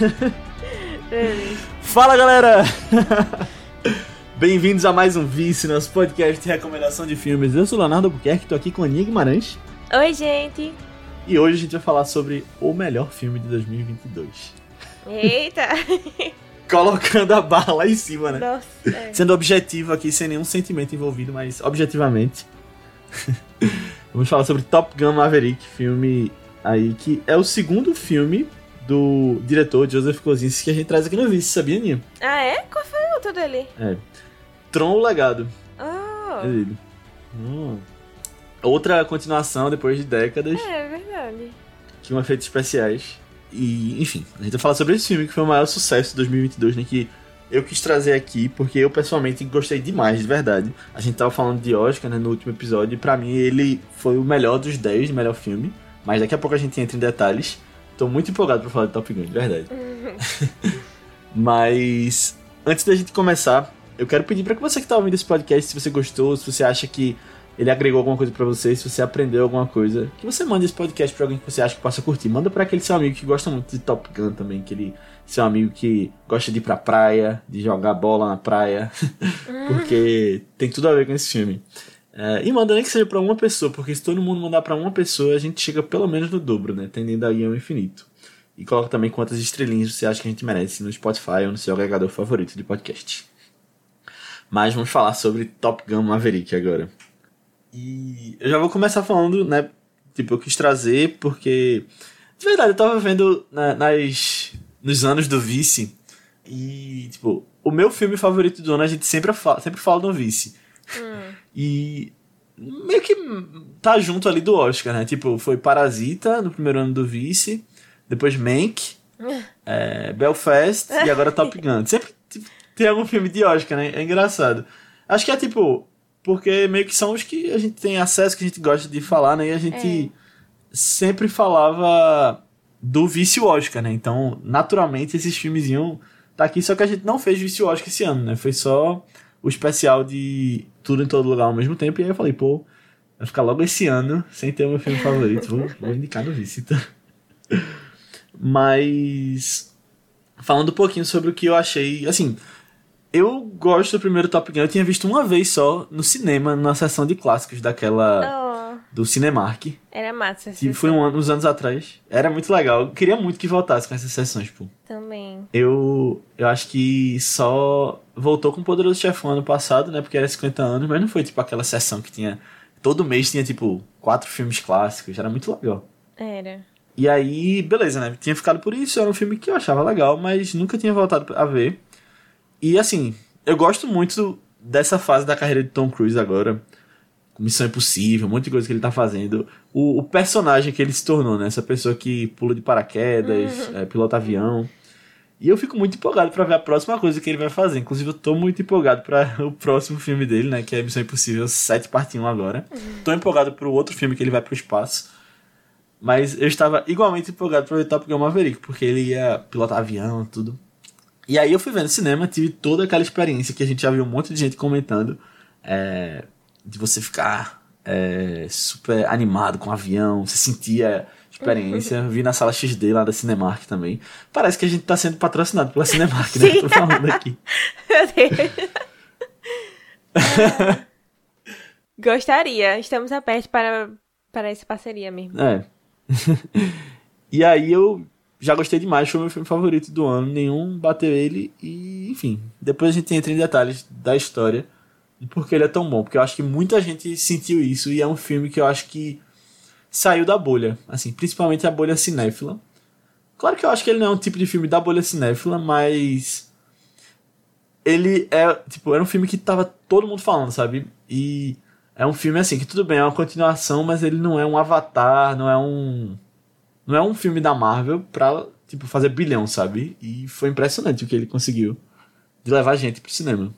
Fala galera! Bem-vindos a mais um Vice, nosso podcast de recomendação de filmes. Eu sou o Leonardo Albuquerque, tô aqui com a Aninha Guimarães. Oi, gente! E hoje a gente vai falar sobre o melhor filme de 2022. Eita! Colocando a barra lá em cima, né? Nossa, é. Sendo objetivo aqui, sem nenhum sentimento envolvido, mas objetivamente. Vamos falar sobre Top Gun Maverick, filme aí que é o segundo filme do diretor Joseph Kosinski que a gente traz aqui no Vice, sabia, Aninha? Ah, é? Qual foi o outro dele? É. Tron o Legado. Oh, É dele. Hum. Outra continuação depois de décadas, é verdade. que com efeitos especiais. E, enfim, a gente vai falar sobre esse filme que foi o maior sucesso de 2022, né? Que eu quis trazer aqui porque eu pessoalmente gostei demais, de verdade. A gente tava falando de Oscar, né, no último episódio, e pra mim ele foi o melhor dos 10 de melhor filme. Mas daqui a pouco a gente entra em detalhes. Tô muito empolgado pra falar de Top Gun, de verdade. Mas antes da gente começar, eu quero pedir para que você que tá ouvindo esse podcast, se você gostou, se você acha que ele agregou alguma coisa para você, se você aprendeu alguma coisa, que você mande esse podcast para alguém que você acha que possa curtir. Manda para aquele seu amigo que gosta muito de Top Gun também, aquele seu amigo que gosta de ir pra praia, de jogar bola na praia, porque tem tudo a ver com esse filme. É, e manda nem que seja pra uma pessoa, porque se todo mundo mandar pra uma pessoa, a gente chega pelo menos no dobro, né? Tendendo aí ao infinito. E coloca também quantas estrelinhas você acha que a gente merece no Spotify ou no seu agregador favorito de podcast. Mas vamos falar sobre Top Gun Maverick agora. E eu já vou começar falando, né? Tipo, eu quis trazer porque. De verdade, eu tava vendo na- nas, nos anos do Vice. E, tipo, o meu filme favorito do ano a gente sempre fala, sempre fala do Vice. E meio que tá junto ali do Oscar, né? Tipo, foi Parasita no primeiro ano do Vice, depois Mank, é, Belfast e agora Top Gun. Sempre tipo, tem algum filme de Oscar, né? É engraçado. Acho que é tipo, porque meio que são os que a gente tem acesso, que a gente gosta de falar, né? E a gente sempre falava do Vice Oscar, né? Então, naturalmente, esses filmes iam tá aqui, só que a gente não fez Vice Oscar esse ano, né? Foi só o especial de Tudo em Todo Lugar ao mesmo tempo, e aí eu falei, pô, vai ficar logo esse ano sem ter o meu filme favorito, vou, vou indicar no então. Mas, falando um pouquinho sobre o que eu achei, assim, eu gosto do primeiro Top Gun, eu tinha visto uma vez só no cinema, na sessão de clássicos daquela, Oh, do Cinemark, era massa essa que foi um ano, uns anos atrás. Era muito legal, eu queria muito que voltasse com essas sessões, pô. Também. Eu, eu acho que só voltou com o Poderoso Chefão ano passado, né? Porque era 50 anos, mas não foi tipo aquela sessão que tinha. Todo mês tinha tipo quatro filmes clássicos, era muito legal. Era. E aí, beleza, né? Tinha ficado por isso, era um filme que eu achava legal, mas nunca tinha voltado a ver. E assim, eu gosto muito dessa fase da carreira de Tom Cruise agora. Missão Impossível, um monte de coisa que ele tá fazendo. O, o personagem que ele se tornou, né? Essa pessoa que pula de paraquedas, é, pilota avião. E eu fico muito empolgado pra ver a próxima coisa que ele vai fazer. Inclusive, eu tô muito empolgado pra o próximo filme dele, né? Que é Missão Impossível 7 parte 1 agora. Tô empolgado pro outro filme que ele vai pro espaço. Mas eu estava igualmente empolgado pra ver Top Gun Maverick, porque ele ia pilotar avião tudo. E aí eu fui ver no cinema, tive toda aquela experiência que a gente já viu um monte de gente comentando. é, de você ficar é, super animado com o avião, você sentia experiência. Vi na sala XD lá da Cinemark também. Parece que a gente tá sendo patrocinado pela Cinemark, né? Tô falando aqui. Meu Deus. Gostaria. Estamos abertos para, para essa parceria mesmo. É. e aí eu já gostei demais, foi o meu filme favorito do ano, nenhum bateu ele e, enfim, depois a gente entra em detalhes da história e por que ele é tão bom, porque eu acho que muita gente sentiu isso e é um filme que eu acho que saiu da bolha, assim, principalmente a bolha cinéfila. Claro que eu acho que ele não é um tipo de filme da bolha cinéfila, mas ele é, tipo, era um filme que tava todo mundo falando, sabe? E é um filme assim, que tudo bem, é uma continuação, mas ele não é um avatar, não é um. Não é um filme da Marvel pra, tipo, fazer bilhão, sabe? E foi impressionante o que ele conseguiu de levar a gente pro cinema.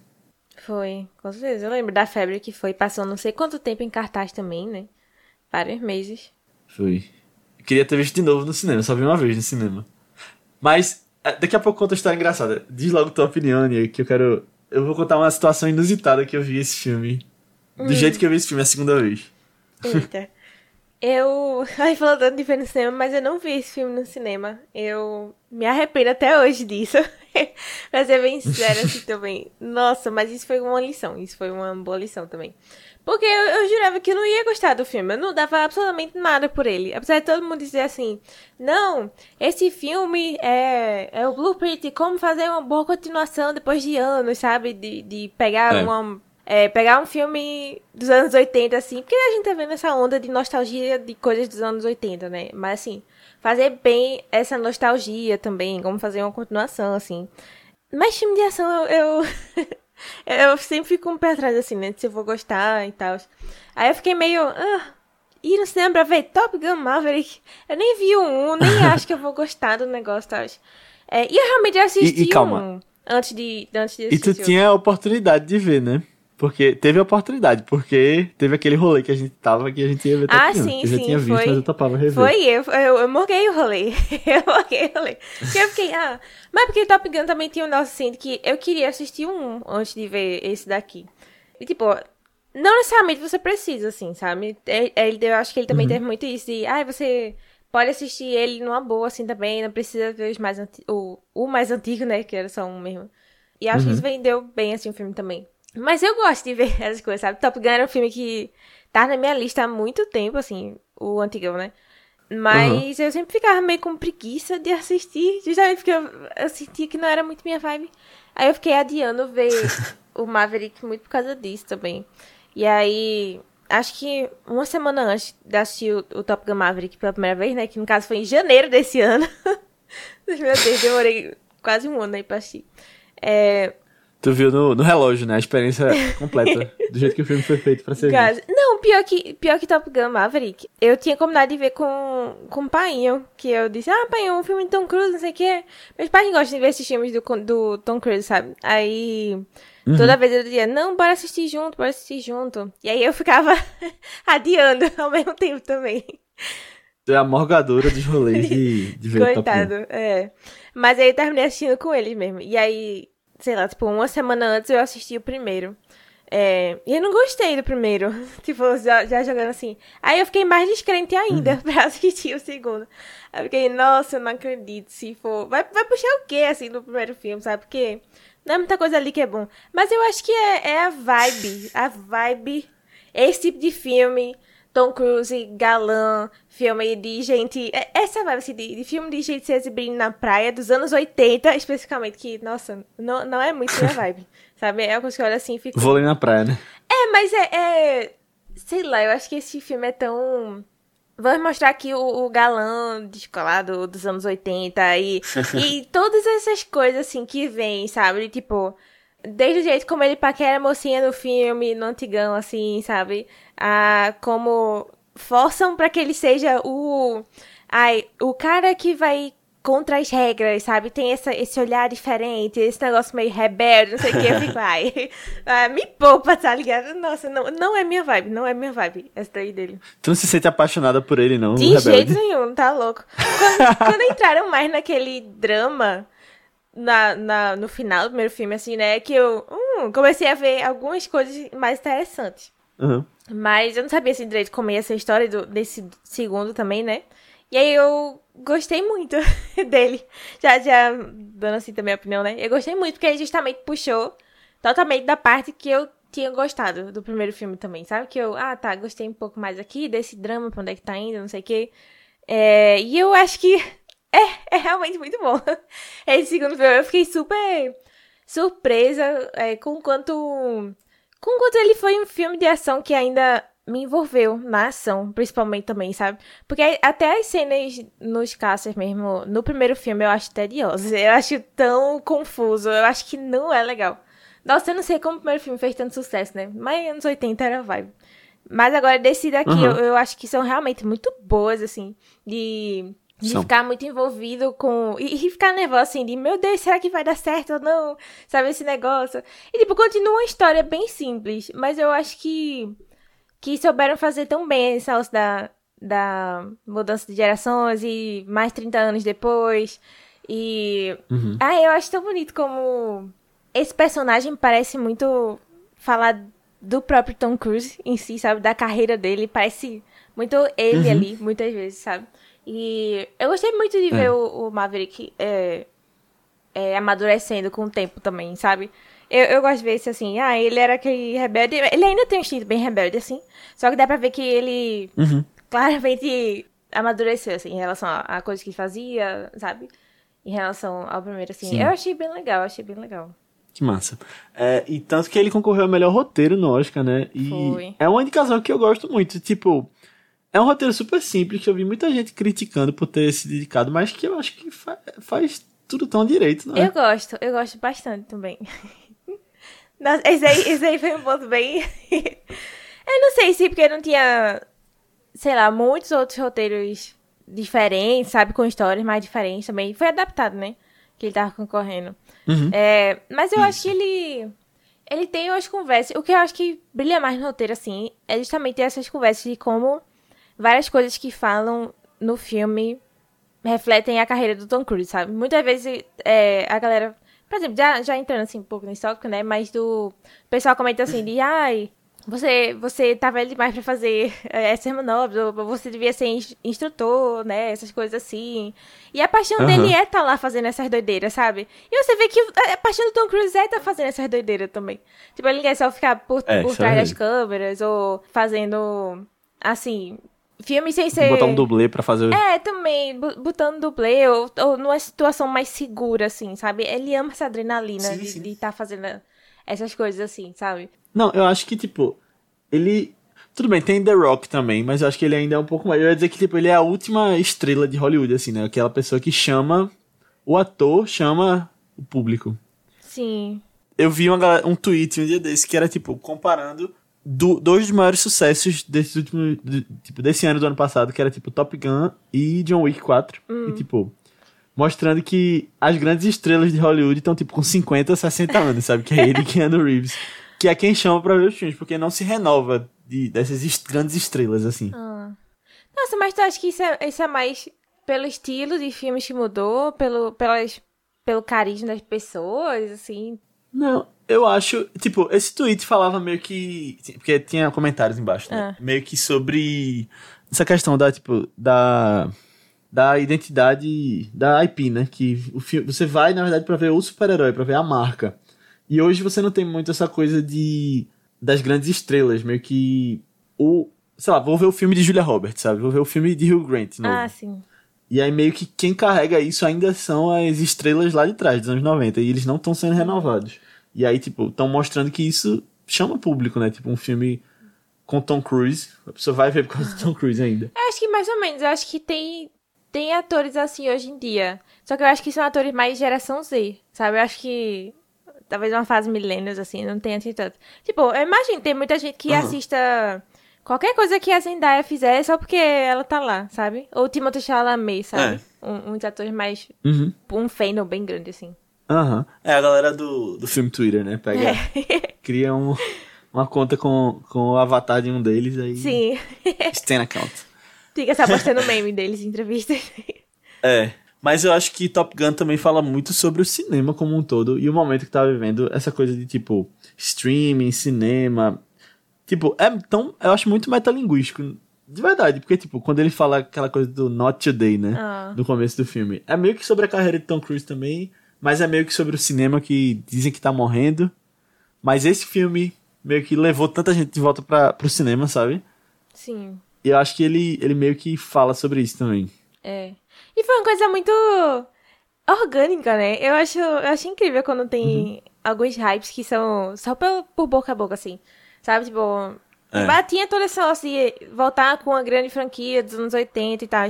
Foi, com certeza. Eu lembro da febre que foi. Passou não sei quanto tempo em cartaz também, né? Vários meses. Foi. Eu queria ter visto de novo no cinema, só vi uma vez no cinema. Mas, é, daqui a pouco conta uma história engraçada. Diz logo tua opinião, Nia, que eu quero. Eu vou contar uma situação inusitada que eu vi esse filme. Do jeito que eu vi esse filme a segunda vez. Eita. Eu. Ai, falando tanto de ver no cinema, mas eu não vi esse filme no cinema. Eu me arrependo até hoje disso. pra ser bem sincera assim também. Nossa, mas isso foi uma lição. Isso foi uma boa lição também. Porque eu, eu, jurava que eu não ia gostar do filme. Eu não dava absolutamente nada por ele. Apesar de todo mundo dizer assim: não, esse filme é, é o blueprint de como fazer uma boa continuação depois de anos, sabe? De, de pegar é. uma. É, pegar um filme dos anos 80, assim, porque a gente tá vendo essa onda de nostalgia de coisas dos anos 80, né? Mas assim, fazer bem essa nostalgia também, como fazer uma continuação, assim. Mas filme de ação eu. Eu sempre fico um pé atrás, assim, né? Se eu vou gostar e tal. Aí eu fiquei meio. Ah, ir no cinema pra ver Top Gun Maverick. Eu nem vi o um, nem acho que eu vou gostar do negócio, tal. É, e eu realmente assisti e, e calma. um antes de, antes de assistir. E tu tinha a oportunidade de ver, né? Porque teve a oportunidade, porque teve aquele rolê que a gente tava que a gente ia ver Ah, sim, eu sim. já tinha visto, foi, mas eu topava rever. Foi eu, eu, eu morguei o rolê. eu morguei o rolê. Porque eu fiquei, ah. Mas porque Top Gun também tinha um nosso assim que eu queria assistir um antes de ver esse daqui. E tipo, não necessariamente você precisa, assim, sabe? Ele, é, é, eu acho que ele também uhum. teve muito isso de, ah, você pode assistir ele numa boa, assim, também, não precisa ver os mais o, o mais antigo, né? Que era só um mesmo. E acho uhum. que isso vendeu bem, assim, o filme também. Mas eu gosto de ver essas coisas, sabe? Top Gun era um filme que tá na minha lista há muito tempo, assim, o antigão, né? Mas uhum. eu sempre ficava meio com preguiça de assistir, justamente porque eu, eu sentia que não era muito minha vibe. Aí eu fiquei adiando ver o Maverick muito por causa disso também. E aí, acho que uma semana antes de assistir o, o Top Gun Maverick pela primeira vez, né? Que no caso foi em janeiro desse ano. Meu Deus, demorei quase um ano aí pra assistir. É, Tu viu no, no relógio, né? A experiência completa. do jeito que o filme foi feito pra ser visto. Não, pior que, pior que Top Gun Maverick. Eu tinha combinado de ver com, com o Painho. Que eu disse, ah, Painho, um filme de Tom Cruise, não sei o quê. Meus pais gostam de ver esses filmes do, do Tom Cruise, sabe? Aí... Uhum. Toda vez eu dizia, não, bora assistir junto, bora assistir junto. E aí eu ficava adiando ao mesmo tempo também. É a morgadora dos rolês de, de ver Coitado, é. Mas aí eu terminei assistindo com eles mesmo. E aí sei lá, tipo, uma semana antes eu assisti o primeiro. É, e eu não gostei do primeiro. tipo, já, já, jogando assim. Aí eu fiquei mais descrente ainda uhum. pra assistir o segundo. Aí eu fiquei, nossa, eu não acredito. Se for. Vai, vai puxar o quê, assim, do primeiro filme, sabe? Porque não é muita coisa ali que é bom. Mas eu acho que é, é a vibe. A vibe. Esse tipo de filme Tom Cruise, galã, filme de gente. É, essa vibe assim, de, de filme de gente se exibindo na praia dos anos 80, especificamente, que, nossa, não, não é muito minha vibe. sabe? É uma coisa que eu olho assim e fico. Vou ali na praia, né? É, mas é, é. Sei lá, eu acho que esse filme é tão. Vamos mostrar aqui o, o galã descolado dos anos 80 e, e todas essas coisas assim que vem, sabe? Tipo, desde o jeito como ele paquera a mocinha no filme, no antigão, assim, sabe? Ah, como forçam para que ele seja o. Ai, o cara que vai contra as regras, sabe? Tem essa, esse olhar diferente, esse negócio meio rebelde, não sei o que. Eu fico, ai, ah, me poupa, tá ligado? Nossa, não, não é minha vibe, não é minha vibe, essa daí dele. Tu não se sente apaixonada por ele, não? De jeito nenhum, tá louco. Quando, quando entraram mais naquele drama na, na, no final do primeiro filme, assim, né? Que eu hum, comecei a ver algumas coisas mais interessantes. Uhum. Mas eu não sabia assim direito como ia ser a história do, desse segundo também, né? E aí eu gostei muito dele. Já, já dando assim também a opinião, né? Eu gostei muito porque ele justamente puxou totalmente da parte que eu tinha gostado do primeiro filme também, sabe? Que eu, ah, tá, gostei um pouco mais aqui desse drama, pra onde é que tá indo, não sei o quê. É, e eu acho que é, é realmente muito bom. Esse segundo filme eu fiquei super surpresa é, com quanto. Quanto ele foi um filme de ação que ainda me envolveu na ação, principalmente também, sabe? Porque até as cenas nos caças mesmo, no primeiro filme, eu acho tediosas. Eu acho tão confuso. Eu acho que não é legal. Nossa, eu não sei como o primeiro filme fez tanto sucesso, né? Mas anos 80 era vibe. Mas agora, desse daqui, uhum. eu, eu acho que são realmente muito boas, assim, de de São. ficar muito envolvido com. E, e, ficar nervoso assim, de meu Deus, será que vai dar certo ou não? Sabe esse negócio? E tipo, continua uma história bem simples, mas eu acho que. Que souberam fazer tão bem esse negócio da, da mudança de gerações e mais 30 anos depois. E. Uhum. Ah, eu acho tão bonito como. Esse personagem parece muito falar do próprio Tom Cruise em si, sabe? Da carreira dele. Parece muito ele uhum. ali, muitas vezes, sabe? E eu gostei muito de é. ver o, o Maverick é, é, amadurecendo com o tempo também, sabe? Eu, eu gosto de ver isso assim, ah, ele era aquele rebelde. Ele ainda tem um instinto bem rebelde, assim. Só que dá pra ver que ele uhum. claramente amadureceu, assim, em relação a, a coisas que fazia, sabe? Em relação ao primeiro, assim. Sim. Eu achei bem legal, achei bem legal. Que massa. É, e tanto que ele concorreu ao melhor roteiro no Oscar, né? E Foi. é uma indicação que eu gosto muito. Tipo, é um roteiro super simples que eu vi muita gente criticando por ter se dedicado, mas que eu acho que fa faz tudo tão direito, né? Eu gosto, eu gosto bastante também. Nossa, esse, aí, esse aí foi um ponto bem. eu não sei se porque não tinha, sei lá, muitos outros roteiros diferentes, sabe, com histórias mais diferentes também. Foi adaptado, né? Que ele tava concorrendo. Uhum. É, mas eu Isso. acho que ele. Ele tem umas conversas. O que eu acho que brilha mais no roteiro, assim, é justamente essas conversas de como várias coisas que falam no filme refletem a carreira do Tom Cruise, sabe? Muitas vezes é, a galera por exemplo, já, já entrando assim um pouco nesse tópico, né? Mas do. O pessoal comenta assim de ai. Você, você tá velho demais pra fazer é, essas manobras, ou você devia ser instrutor, né? Essas coisas assim. E a paixão uhum. dele é tá lá fazendo essas doideiras, sabe? E você vê que a paixão do Tom Cruise é tá fazendo essas doideiras também. Tipo, ele quer só ficar por, é, por trás é das câmeras, ou fazendo, assim, Filme sem ser. Botar um dublê pra fazer. É, também. Botando dublê ou, ou numa situação mais segura, assim, sabe? Ele ama essa adrenalina sim, de estar tá fazendo essas coisas assim, sabe? Não, eu acho que, tipo, ele. Tudo bem, tem The Rock também, mas eu acho que ele ainda é um pouco mais. Eu ia dizer que, tipo, ele é a última estrela de Hollywood, assim, né? Aquela pessoa que chama. O ator chama o público. Sim. Eu vi uma, um tweet um dia desse que era, tipo, comparando do, dois dos maiores sucessos desse último, de, tipo, desse ano do ano passado, que era tipo Top Gun e John Wick 4. Hum. E tipo, mostrando que as grandes estrelas de Hollywood estão tipo com 50, 60 anos, sabe? Que é ele e Keanu Reeves. Que é quem chama pra ver os filmes, porque não se renova de, dessas est grandes estrelas, assim. Ah. Nossa, mas tu acha que isso é, isso é mais pelo estilo de filmes que mudou, pelo, pelas, pelo carisma das pessoas, assim? Não, eu acho, tipo, esse tweet falava meio que. Porque tinha comentários embaixo, né? É. Meio que sobre essa questão da, tipo, da. Da identidade da IP, né? Que o filme, você vai, na verdade, pra ver o super-herói, pra ver a marca. E hoje você não tem muito essa coisa de. das grandes estrelas, meio que. O. Sei lá, vou ver o filme de Julia Roberts, sabe? Vou ver o filme de Hugh Grant. Novo. Ah, sim. E aí meio que quem carrega isso ainda são as estrelas lá de trás, dos anos 90. E eles não estão sendo renovados. E aí, tipo, estão mostrando que isso chama público, né? Tipo, um filme com Tom Cruise. A pessoa vai ver por causa do Tom Cruise ainda. Eu acho que mais ou menos. Eu acho que tem, tem atores assim hoje em dia. Só que eu acho que são atores mais geração Z, sabe? Eu acho que talvez uma fase milênios, assim, não tenha tanto. Tipo, eu imagino, tem muita gente que uhum. assista qualquer coisa que a Zendaya fizer só porque ela tá lá, sabe? Ou Timothée Chalamet, sabe? É. Um, uns atores mais... Uhum. Um fandom bem grande, assim. Aham. Uhum. É a galera do, do filme Twitter, né? Pega, é. cria um, uma conta com, com o avatar de um deles aí. Sim. Stan account. Fica só postando meme deles em entrevistas. É. Mas eu acho que Top Gun também fala muito sobre o cinema como um todo e o momento que tá vivendo, essa coisa de tipo streaming, cinema. Tipo, é tão. Eu acho muito metalinguístico. De verdade, porque, tipo, quando ele fala aquela coisa do Not Today, né? Ah. No começo do filme. É meio que sobre a carreira de Tom Cruise também mas é meio que sobre o cinema que dizem que tá morrendo. Mas esse filme meio que levou tanta gente de volta para pro cinema, sabe? Sim. E eu acho que ele, ele meio que fala sobre isso também. É. E foi uma coisa muito orgânica, né? Eu acho, eu acho incrível quando tem uhum. alguns hypes que são só por, por boca a boca, assim. Sabe? Tipo, é. Batinha toda essa assim, voltar com uma grande franquia dos anos 80 e tal.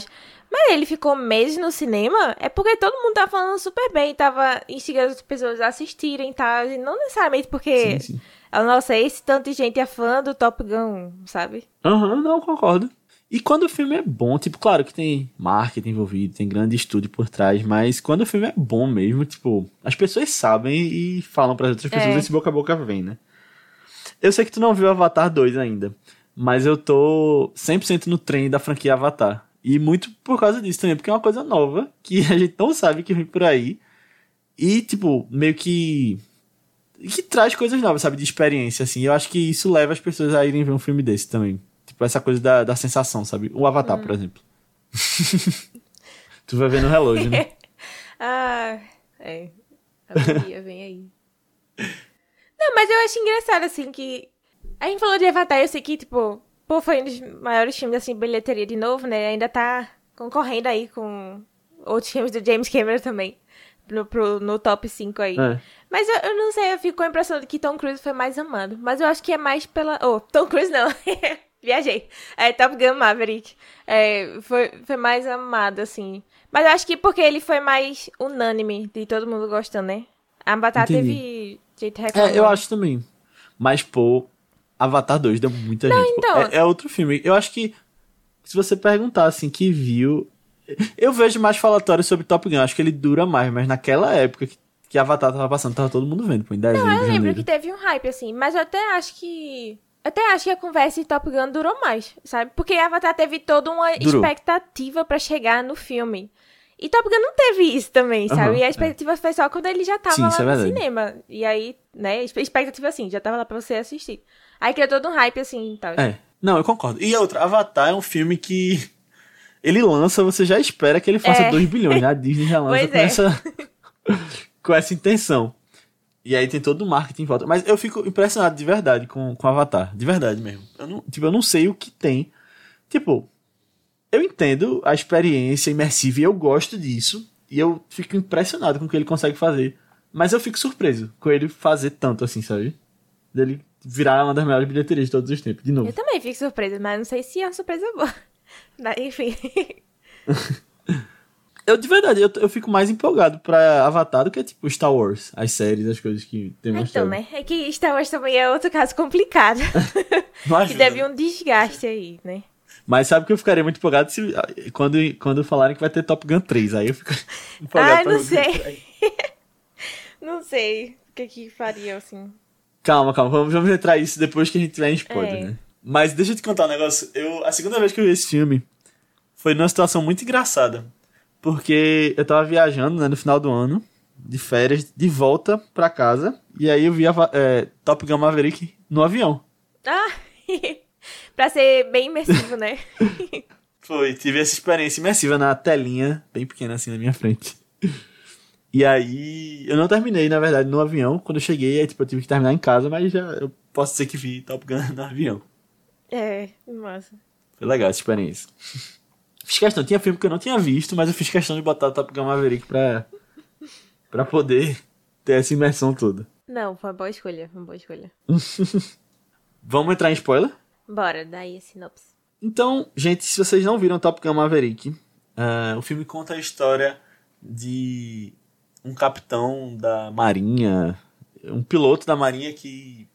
Mas ele ficou meses no cinema, é porque todo mundo tava falando super bem, tava instigando as pessoas a assistirem e tal. E não necessariamente porque, sim, sim. nossa, esse tanto de gente é fã do Top Gun, sabe? Aham, uhum, não, concordo. E quando o filme é bom, tipo, claro que tem marketing envolvido, tem grande estúdio por trás, mas quando o filme é bom mesmo, tipo, as pessoas sabem e falam para outras pessoas, é. esse boca a boca vem, né? Eu sei que tu não viu Avatar 2 ainda, mas eu tô 100% no trem da franquia Avatar. E muito por causa disso também, porque é uma coisa nova que a gente não sabe que vem por aí. E, tipo, meio que. que traz coisas novas, sabe? De experiência, assim. Eu acho que isso leva as pessoas a irem ver um filme desse também. Tipo, essa coisa da, da sensação, sabe? O Avatar, hum. por exemplo. tu vai ver no relógio, né? ah, é. A vem aí. Não, mas eu acho engraçado, assim, que. A gente falou de Avatar, eu sei que, tipo, pô, foi um dos maiores filmes, assim, bilheteria de novo, né? Ainda tá concorrendo aí com outros filmes do James Cameron também. No, pro, no top 5 aí. É. Mas eu, eu, não sei, eu fico com a impressão de que Tom Cruise foi mais amado. Mas eu acho que é mais pela. Oh, Tom Cruise não. Viajei. É, Top Gun Maverick. É, foi, foi mais amado, assim. Mas eu acho que porque ele foi mais unânime de todo mundo gostando, né? A Batata Entendi. teve jeito É, eu acho também. Mas, pô, Avatar 2 deu muita não, gente. Então... É, é, outro filme. Eu acho que se você perguntar, assim, que viu... Eu vejo mais falatório sobre Top Gun. Acho que ele dura mais, mas naquela época que, que Avatar tava passando, tava todo mundo vendo, pô, em dezembro, Não, eu lembro que teve um hype, assim. Mas eu até acho que... Até acho que a conversa de Top Gun durou mais, sabe? Porque Avatar teve toda uma Durou. expectativa para chegar no filme. E Top Gun não teve isso também, sabe? Uhum, e a é. expectativa é. foi só quando ele já tava Sim, lá é no cinema. E aí, né, expectativa assim, já tava lá pra você assistir. Aí criou todo um hype assim e tal. É. Não, eu concordo. E a outra, Avatar é um filme que ele lança, você já espera que ele faça 2 é. bilhões, né? A Disney já lança com, é. essa, com essa intenção. E aí tem todo o marketing em volta. Mas eu fico impressionado de verdade com, com Avatar. De verdade mesmo. Eu não, tipo, eu não sei o que tem. Tipo, eu entendo a experiência imersiva e eu gosto disso. E eu fico impressionado com o que ele consegue fazer. Mas eu fico surpreso com ele fazer tanto assim, sabe? Dele virar uma das melhores bilheterias de todos os tempos, de novo. Eu também fico surpresa, mas não sei se é uma surpresa boa. Enfim. eu, de verdade, eu, eu fico mais empolgado pra Avatar do que, tipo, Star Wars, as séries, as coisas que tem Então, né? É que Star Wars também é outro caso complicado. que deve um desgaste aí, né? Mas sabe que eu ficaria muito empolgado se, quando, quando falarem que vai ter Top Gun 3. Aí eu fico empolgado. Ah, não sei. não sei o que que faria assim. Calma, calma. Vamos, vamos entrar isso depois que a gente tiver em spoiler, é. né? Mas deixa eu te contar um negócio. Eu, a segunda vez que eu vi esse filme foi numa situação muito engraçada. Porque eu tava viajando né, no final do ano, de férias, de volta pra casa. E aí eu vi a, é, Top Gun Maverick no avião. Ah! pra ser bem imersivo, né? Foi, tive essa experiência imersiva na telinha, bem pequena assim na minha frente. E aí, eu não terminei, na verdade, no avião. Quando eu cheguei, aí, tipo, eu tive que terminar em casa, mas já eu posso dizer que vi Top Gun no avião. É, massa. Foi legal essa experiência. Fiz questão, tinha filme que eu não tinha visto, mas eu fiz questão de botar Top Gun Maverick pra, pra poder ter essa imersão toda. Não, foi uma boa escolha, uma boa escolha. Vamos entrar em spoiler? Bora, daí a sinopse. Então, gente, se vocês não viram Top Gun Maverick, uh, o filme conta a história de um capitão da marinha, um piloto da marinha que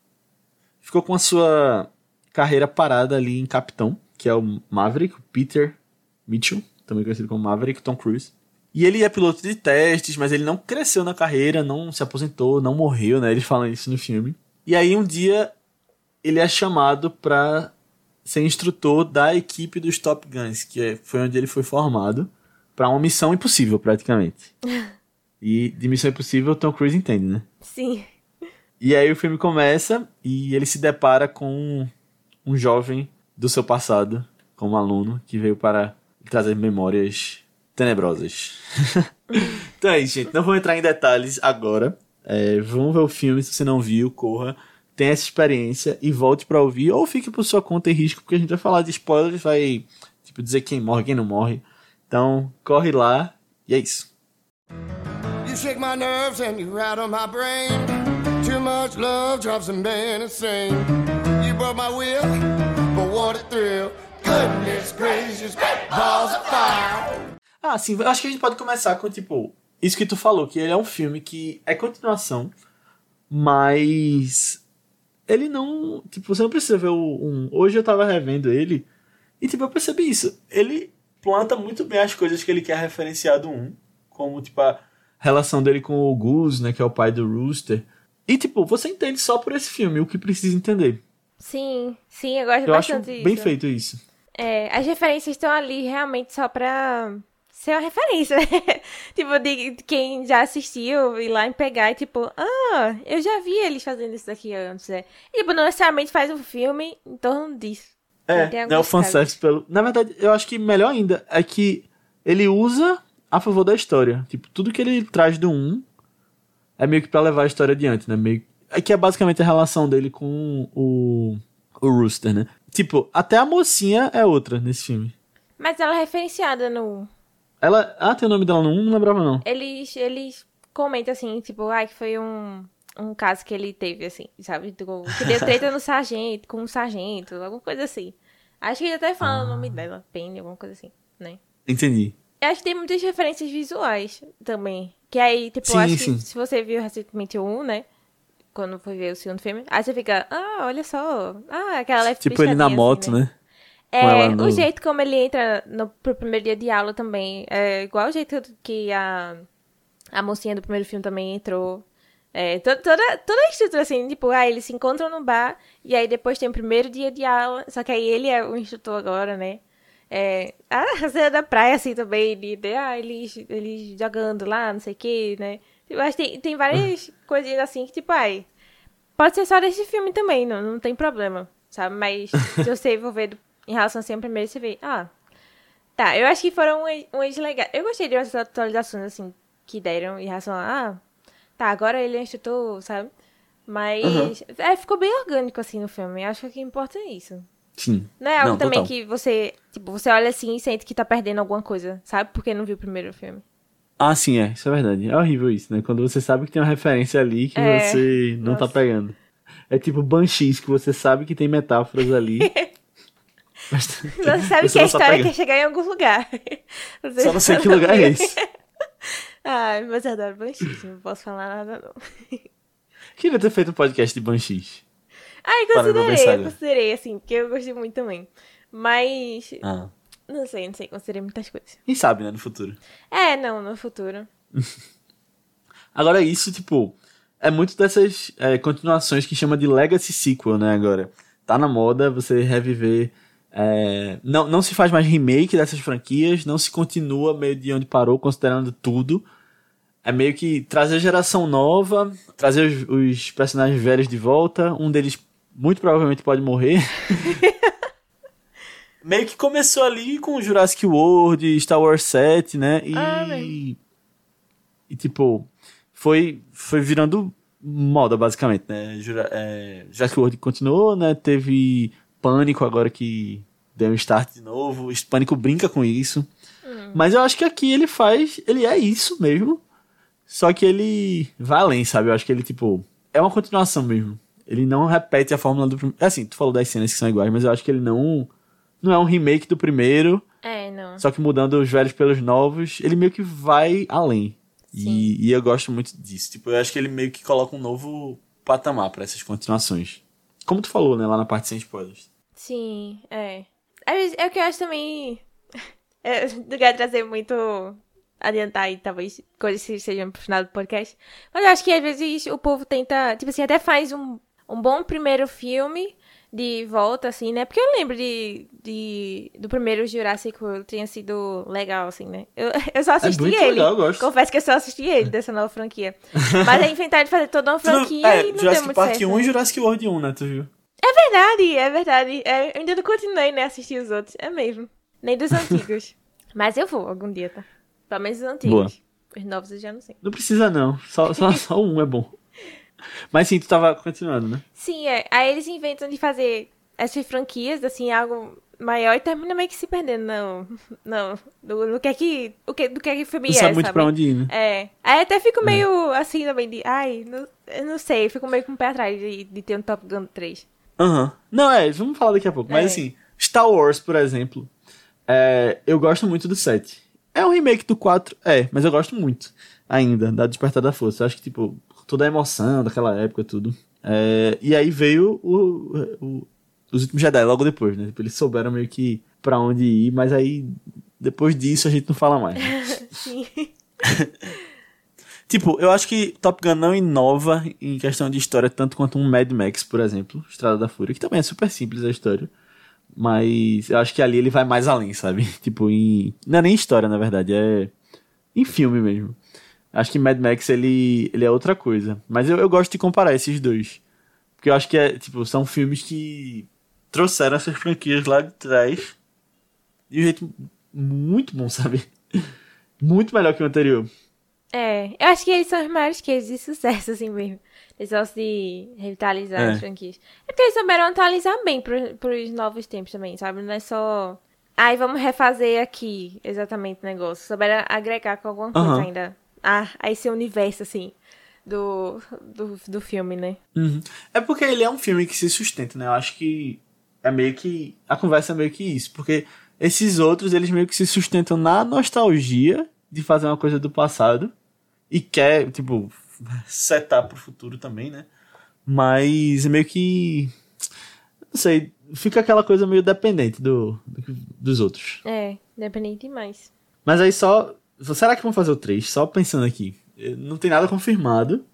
ficou com a sua carreira parada ali em capitão, que é o Maverick, o Peter Mitchell, também conhecido como Maverick, Tom Cruise. E ele é piloto de testes, mas ele não cresceu na carreira, não se aposentou, não morreu, né? Eles falam isso no filme. E aí um dia ele é chamado para ser instrutor da equipe dos Top Guns, que é, foi onde ele foi formado, para uma missão impossível, praticamente. e de missão impossível, Tom Cruise entende, né? Sim. E aí o filme começa e ele se depara com um jovem do seu passado, como aluno, que veio para trazer memórias tenebrosas. então é isso, gente. Não vou entrar em detalhes agora. É, vamos ver o filme, se você não viu, corra tenha essa experiência e volte para ouvir, ou fique por sua conta e risco, porque a gente vai falar de spoilers, vai tipo, dizer quem morre, quem não morre. Então, corre lá e é isso. You shake my nerves and you rattle my brain. Too much love them men insane. You broke my will, but what a thrill. Goodness gracious, balls of fire. Ah, sim, acho que a gente pode começar com, tipo, isso que tu falou, que ele é um filme que é continuação, mas ele não. Tipo, você não precisa ver o um. Hoje eu tava revendo ele. E, tipo, eu percebi isso. Ele planta muito bem as coisas que ele quer referenciar do 1. Como, tipo, a relação dele com o Goose, né? Que é o pai do Rooster. E, tipo, você entende só por esse filme o que precisa entender. Sim, sim, eu gosto eu bastante acho bem feito isso. É, as referências estão ali realmente só pra ser uma referência, né? tipo, de quem já assistiu, ir lá e pegar e tipo, ah, eu já vi eles fazendo isso daqui antes, né? E, tipo, não necessariamente faz um filme em torno disso. É, é o fanservice pelo... Na verdade, eu acho que melhor ainda é que ele usa a favor da história. Tipo, tudo que ele traz do 1 é meio que pra levar a história adiante, né? Meio... É que é basicamente a relação dele com o, o Rooster, né? Tipo, até a mocinha é outra nesse filme. Mas ela é referenciada no. Ela. Ah, tem o nome dela no 1? Não lembrava, não. Eles, eles comentam assim, tipo, ah, que foi um, um caso que ele teve, assim, sabe? Tipo, que deu treta no sargento, com o sargento, alguma coisa assim. Acho que ele até fala ah. o nome dela, Penny, alguma coisa assim, né? Entendi. Acho que tem muitas referências visuais também. Que aí, tipo, sim, acho sim. que se você viu recentemente o 1, né? Quando foi ver o segundo filme, aí você fica, ah, olha só. Ah, aquela Tipo ele na assim, moto, né? né? É, no... o jeito como ele entra no, pro primeiro dia de aula também. É igual o jeito que a, a mocinha do primeiro filme também entrou. É, toda, toda, toda a estrutura, assim, tipo, ah, eles se encontram no bar, e aí depois tem o primeiro dia de aula, só que aí ele é o instrutor agora, né? É, a cena da praia, assim, também, de, de ah, eles, eles jogando lá, não sei o que, né? Eu acho que tem, tem várias coisinhas assim que, tipo, ai, pode ser só desse filme também, não, não tem problema, sabe? Mas se você envolver do, em relação assim ao primeiro, você vê, ah, tá, eu acho que foram umas legais. Eu gostei de umas atualizações, assim, que deram em relação a, ah, tá, agora ele é instrutor, sabe? Mas uhum. é, ficou bem orgânico, assim, no filme. Eu acho que o que importa é isso. Sim. Não é algo não, também total. que você, tipo, você olha assim e sente que tá perdendo alguma coisa, sabe? Porque não viu o primeiro filme. Ah, sim, é. Isso é verdade. É horrível isso, né? Quando você sabe que tem uma referência ali que é. você não tá Nossa. tá pegando. É tipo Banshees, que você sabe que tem metáforas ali. mas você sabe você que a história quer chegar em algum lugar. Você Só não sei que lugar é esse. Ai, mas eu adoro Banshees, não posso falar nada não. Queria ter feito um podcast de Banshees. Ai, considerei, considerei, assim, porque eu gostei muito também. Mas. Ah. Não sei, não sei, considerei muitas coisas. Quem sabe, né, no futuro. É, não, no futuro. agora, isso, tipo, é muito dessas é, continuações que chama de Legacy Sequel, né, agora. Tá na moda você reviver. É, não, não se faz mais remake dessas franquias, não se continua meio de onde parou, considerando tudo. É meio que trazer geração nova, trazer os, os personagens velhos de volta. Um deles muito provavelmente pode morrer. meio que começou ali com Jurassic World, Star Wars 7, né? E, ah, e tipo, foi, foi virando moda, basicamente, né? Jura, é, Jurassic World continuou, né? Teve Pânico agora que deu um start de novo. Pânico brinca com isso. Hum. Mas eu acho que aqui ele faz. Ele é isso mesmo. Só que ele vai além, sabe? Eu acho que ele, tipo. É uma continuação mesmo. Ele não repete a fórmula do primeiro. Assim, tu falou das cenas que são iguais, mas eu acho que ele não. Não é um remake do primeiro. É, não. Só que mudando os velhos pelos novos, ele meio que vai além. E, e, eu gosto muito disso. Tipo, eu acho que ele meio que coloca um novo patamar para essas continuações. Como tu falou, né, lá na parte sem spoilers. Sim, é. É, é o que eu acho também. É, não quero trazer muito. Adiantar aí, talvez, coisas que sejam pro final do podcast. Mas eu acho que às vezes o povo tenta. Tipo assim, até faz um um bom primeiro filme de volta, assim, né? Porque eu lembro de, de do primeiro Jurassic World tinha sido legal, assim, né? Eu, eu só assisti é ele. Legal, eu gosto. Confesso que eu só assisti ele dessa nova franquia. Mas aí inventaram de fazer toda uma franquia é, e não Jurassic deu muito Park certo. 1 né? e Jurassic World 1, né? Tu viu? É verdade, é verdade. É, eu ainda não continuei, né, assistir os outros. É mesmo. Nem dos antigos. Mas eu vou algum dia, tá? Pelo menos os antigos. Boa. Os novos eu já não sei. Não precisa, não. Só, só, só um é bom. Mas sim, tu tava continuando, né? Sim, é. Aí eles inventam de fazer essas franquias, assim, algo maior e termina meio que se perdendo, não. Não. Do, do que é que. O que, do que é que filme não é, sabe muito sabe? pra onde ir, né? É. Aí até fico é. meio é. assim também de. Ai, não, eu não sei, fico meio com o pé atrás de, de ter um Top Gun 3. Aham. Uhum. Não, é, vamos falar daqui a pouco. Mas é. assim, Star Wars, por exemplo. É, eu gosto muito do 7. É um remake do 4, é, mas eu gosto muito ainda da Despertar da Força. Eu acho que, tipo, toda a emoção daquela época, tudo. É, e aí veio o, o, os últimos Jedi logo depois, né? Tipo, eles souberam meio que pra onde ir, mas aí depois disso a gente não fala mais. Né? Sim. tipo, eu acho que Top Gun não inova em questão de história tanto quanto um Mad Max, por exemplo, Estrada da Fúria, que também é super simples a história. Mas eu acho que ali ele vai mais além, sabe? Tipo, em. Não é nem história, na verdade, é. Em filme mesmo. Acho que Mad Max ele, ele é outra coisa. Mas eu, eu gosto de comparar esses dois. Porque eu acho que é, tipo, são filmes que trouxeram essas franquias lá de trás de um jeito muito bom, sabe? Muito melhor que o anterior. É, eu acho que eles são os maiores cases de sucesso, assim mesmo. Eles gostam de revitalizar É. as franquias. É porque eles souberam atualizar bem pro, pros novos tempos também, sabe? Não é só. Ai, vamos refazer aqui exatamente o negócio. Souberam agregar com alguma coisa Aham. ainda a, a esse universo, assim, do, do, do filme, né? Uhum. É porque ele é um filme que se sustenta, né? Eu acho que é meio que. A conversa é meio que isso. Porque esses outros, eles meio que se sustentam na nostalgia de fazer uma coisa do passado. E quer, tipo, setar pro futuro também, né? Mas é meio que. Não sei. Fica aquela coisa meio dependente do, do- dos outros. É, dependente demais. Mas aí só. Será que vão fazer o 3? Só pensando aqui. Não tem nada confirmado.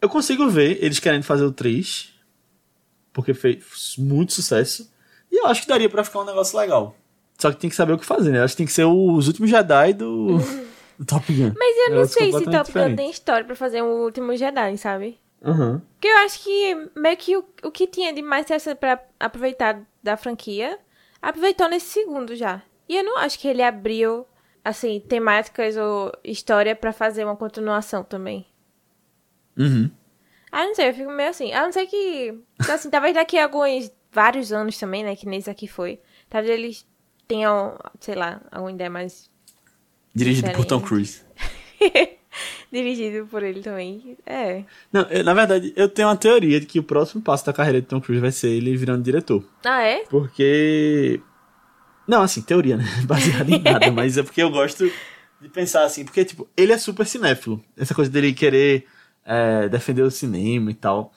Eu consigo ver eles querendo fazer o 3. Porque fez muito sucesso. E eu acho que daria pra ficar um negócio legal. Só que tem que saber o que fazer, né? Eu acho que tem que ser os últimos Jedi do, do Top Gun. Mas eu não sei se Top Gun tem história pra fazer um último Jedi, sabe? Aham. Porque eu acho que meio que o, o que tinha de mais interessante pra aproveitar da franquia, aproveitou nesse segundo já. E eu não acho que ele abriu, assim, temáticas ou história pra fazer uma continuação também. Uhum. Ah, não sei, eu fico meio assim. A não ser que, assim, talvez daqui a alguns, vários anos também, né, que nesse aqui foi. Talvez eles tenham, sei lá, alguma ideia mais Dirigido por Tom Diferente. Cruise. dirigido por ele também. É. Não, eu- na verdade, eu tenho uma teoria de que o próximo passo da carreira de Tom Cruise vai ser ele virando diretor. Ah, é? Porque. Não, assim, teoria, né? Baseada em nada, mas é porque eu gosto de pensar assim, porque, tipo, ele é super cinéfilo. Essa coisa dele querer é, defender o cinema e tal.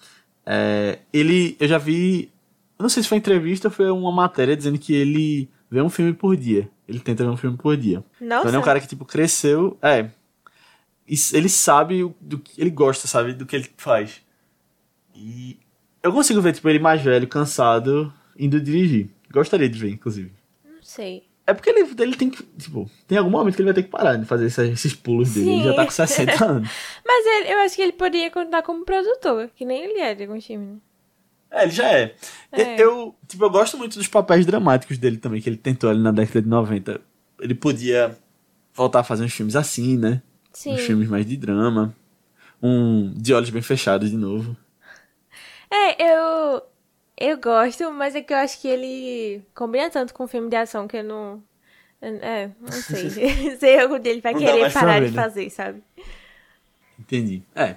É, ele. Eu já vi. eu Não sei se foi entrevista ou foi uma matéria dizendo que ele vê um filme por dia. Ele tenta ver um filme por dia. Nossa. Então ele é um cara que, tipo, cresceu. É. Ele sabe do que. Ele gosta, sabe? Do que ele faz. E. Eu consigo ver, tipo, ele mais velho, cansado, indo dirigir. Gostaria de ver, inclusive. Sei. É porque ele, ele tem que. Tipo, tem algum momento que ele vai ter que parar de fazer esses, esses pulos dele. Ele já tá com 60 anos. Mas ele, eu acho que ele poderia continuar como produtor, que nem ele é de alguns filmes, né? É, ele já é. É. Eu, tipo, eu gosto muito dos papéis dramáticos dele também, que ele tentou ali na década de 90. Ele podia voltar a fazer uns filmes assim, né? Sim. Uns filmes mais de drama. Um De Olhos Bem Fechados de novo. É, eu. Eu gosto, mas é que eu acho que ele combina tanto com filme de ação que eu não. É, não sei. sei algum dia ele vai Não querer parar de né? fazer, sabe? Entendi. É.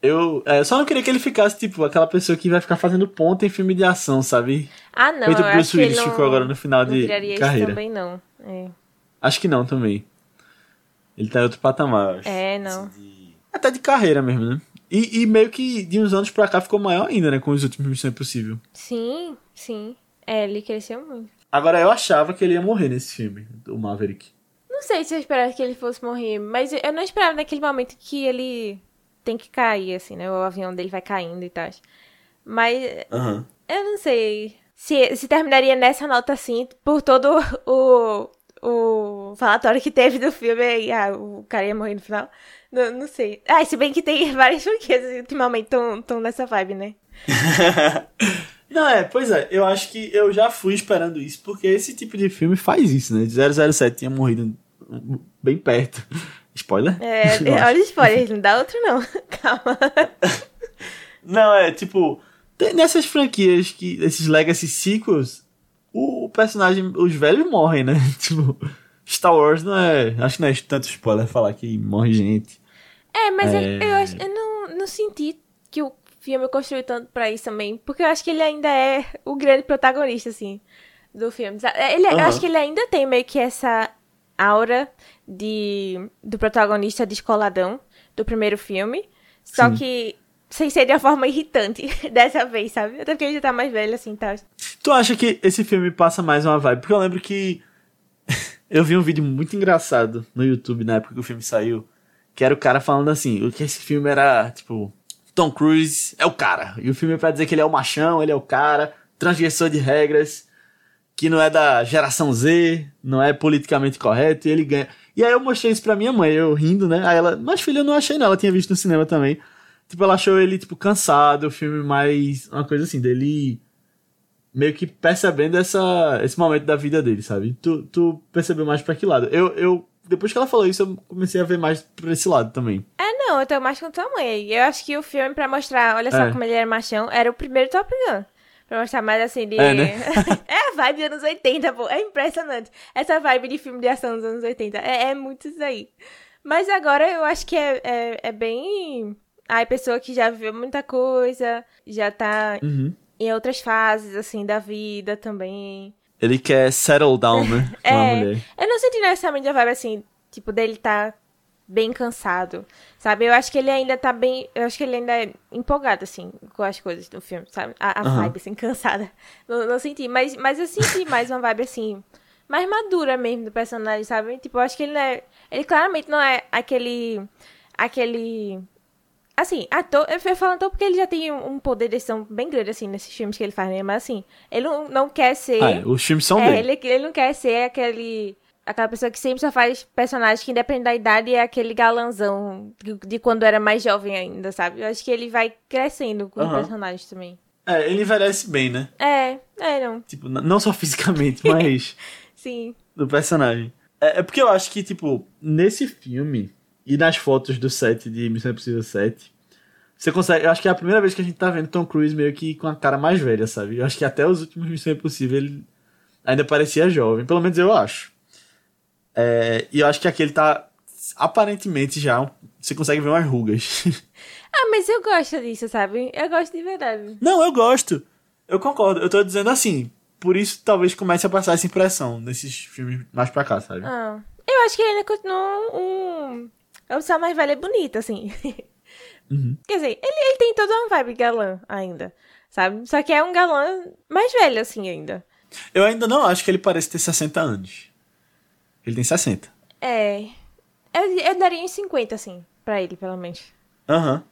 Eu é, só não queria que ele ficasse, tipo, aquela pessoa que vai ficar fazendo ponta em filme de ação, sabe? Ah, não. Feito eu o Bruce acho que ele Willis não, ficou agora no final não de viraria isso carreira. também, não. É. Acho que não também. Ele tá em outro patamar, eu acho. É, não. Até de carreira mesmo, né? E, e meio que de uns anos pra cá ficou maior ainda, né? Com os últimos Missão Impossível. Sim, sim. É, ele cresceu muito. Agora, eu achava que ele ia morrer nesse filme, o Maverick. Não sei se eu esperava que ele fosse morrer, mas eu não esperava naquele momento que ele tem que cair, assim, né? O avião dele vai caindo e tal. Mas Aham. eu não sei se, se terminaria nessa nota assim, por todo o, o falatório que teve do filme e ah, o cara ia morrer no final. Não, não sei. Ah, se bem que tem várias franquias que ultimamente estão nessa vibe, né? Não, é, pois é, eu acho que eu já fui esperando isso, porque esse tipo de filme faz isso, né? 007 tinha morrido bem perto. Spoiler? É, acho. olha o spoiler, não dá outro não. Calma. Não, é tipo, tem- nessas franquias, que esses Legacy Sequels, o, o personagem, os velhos morrem, né? Tipo, Star Wars não é. Acho que não é tanto spoiler falar que morre gente. É, mas eu- É. Eu, acho, eu não, não senti que o filme construiu tanto pra isso também. Porque eu acho que ele ainda é o grande protagonista, assim, do filme. sabe? Ele, Eu Aham. acho que ele ainda tem meio que essa aura de, do protagonista descoladão do primeiro filme. Só Sim. que sem ser de uma forma irritante dessa vez, sabe? Até porque ele já tá mais velho, assim, tá? Tu acha que esse filme passa mais uma vibe? Porque eu lembro que eu vi um vídeo muito engraçado no YouTube na época que o filme saiu, que era o cara falando assim, o que esse filme era, tipo, Tom Cruise é o cara. E o filme é pra dizer que ele é o machão, ele é o cara, transgressor de regras, que não é da geração Z, não é politicamente correto, e ele ganha. E aí eu mostrei isso pra minha mãe, eu rindo, né? Aí ela, mas filha, eu não achei não, ela tinha visto no cinema também. Tipo, ela achou ele, tipo, cansado, o filme mais. Uma coisa assim, dele. Meio que percebendo essa, esse momento da vida dele, sabe? Tu, tu percebeu mais pra que lado? Eu, eu. Depois que ela falou isso, eu comecei a ver mais pra esse lado também. É, não, eu tô mais com tua mãe. Eu acho que o filme, pra mostrar, olha só É. como ele era machão, era o primeiro Top Gun. Pra mostrar mais assim de. É, né? é a vibe dos anos 80, pô. É impressionante. Essa vibe de filme de ação dos anos 80. É, é muito isso aí. Mas agora eu acho que é, é, é bem. Ai, pessoa que já viu muita coisa, já tá Uhum. Em outras fases, assim, da vida também. Ele quer settle down, né? É. Eu não senti necessariamente a vibe assim, tipo, dele tá bem cansado, sabe? Eu acho que ele ainda tá bem. Eu acho que ele ainda é empolgado, assim, com as coisas do filme, sabe? A, a Aham. vibe, assim, cansada. Não, não senti, mas, mas eu senti mais uma vibe, assim, mais madura mesmo do personagem, sabe? Tipo, eu acho que ele não é. Ele claramente não é aquele. Aquele. Assim, ator, eu fui falando ator porque ele já tem um poder de decisão bem grande, assim, nesses filmes que ele faz, né? Mas assim, ele não, não quer ser. Ah, é, os filmes são É, dele. ele, ele não quer ser aquele. Aquela pessoa que sempre só faz personagem que, independente da idade, é aquele galanzão de, de quando era mais jovem ainda, sabe? Eu acho que ele vai crescendo com os Aham. personagens também. É, ele envelhece bem, né? É, é, não. Tipo, não só fisicamente, mas Sim. do personagem. É, é porque eu acho que, tipo, nesse filme e nas fotos do set de Missão Impossível 7, você consegue. Eu acho que é a primeira vez que a gente tá vendo Tom Cruise meio que com a cara mais velha, sabe? Eu acho que até os últimos Missão Impossível ele ainda parecia jovem. Pelo menos eu acho. É, e eu acho que aqui ele tá. Aparentemente já. Você consegue ver umas rugas. Ah, mas eu gosto disso, sabe? Eu gosto de verdade. Não, eu gosto. Eu concordo. Eu tô dizendo assim. Por isso talvez comece a passar essa impressão nesses filmes mais pra cá, sabe? Ah, eu acho que ele ainda continua um. É um pessoa mais velha e bonita, assim. Uhum. Quer dizer, ele, ele tem toda uma vibe galã ainda, sabe? Só que é um galã mais velho, assim, ainda. Eu ainda não acho que ele parece ter 60 anos. Ele tem 60. É. Eu, eu daria uns 50, assim, pra ele, pelo menos. Aham.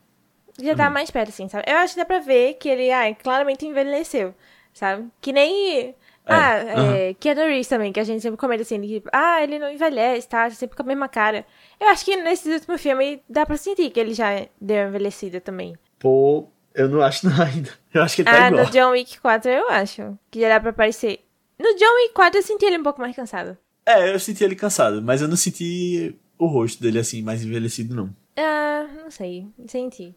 Já tá mais perto, assim, sabe? Eu acho que dá pra ver que ele, ai, claramente envelheceu, sabe? Que nem. Ah, aham. é, Keanu Reeves também, que a gente sempre comenta assim, ah, ele não envelhece, tá? Sempre com a mesma cara. Eu acho que nesses últimos filmes dá pra sentir que ele já deu envelhecida também. Pô, eu não acho não ainda. Eu acho que ele tá ah, igual. no John Wick 4 eu acho que já dá pra aparecer. No John Wick 4 eu senti ele um pouco mais cansado. É, eu senti ele cansado, mas eu não senti o rosto dele assim, mais envelhecido, não. Ah, não sei, senti.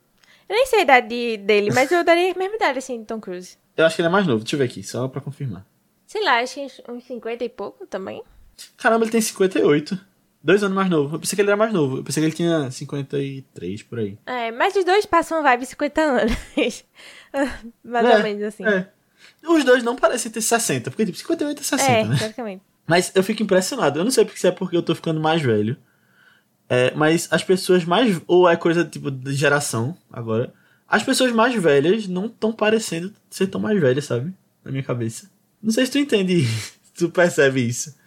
Eu nem sei a idade de- dele, mas eu daria a mesma idade, assim, de Tom Cruise. Eu acho que ele é mais novo. Deixa eu ver aqui, só pra confirmar. Sei lá, acho que uns- uns 50 e pouco também. Caramba, ele tem 58. Dois anos mais novo. Eu pensei que ele era mais novo. Eu pensei que ele tinha 53 por aí. É, mas os dois passam vibe 50 anos. Mais É, ou menos assim. É. Os dois não parecem ter 60, porque tipo, 58 é 60, É, né? praticamente. Mas eu fico impressionado. Eu não sei se é porque eu tô ficando mais velho. É, mas as pessoas mais. Ou é coisa tipo de geração agora. As pessoas mais velhas não estão parecendo ser tão mais velhas, sabe? Na minha cabeça. Não sei se tu entende, se tu percebe isso.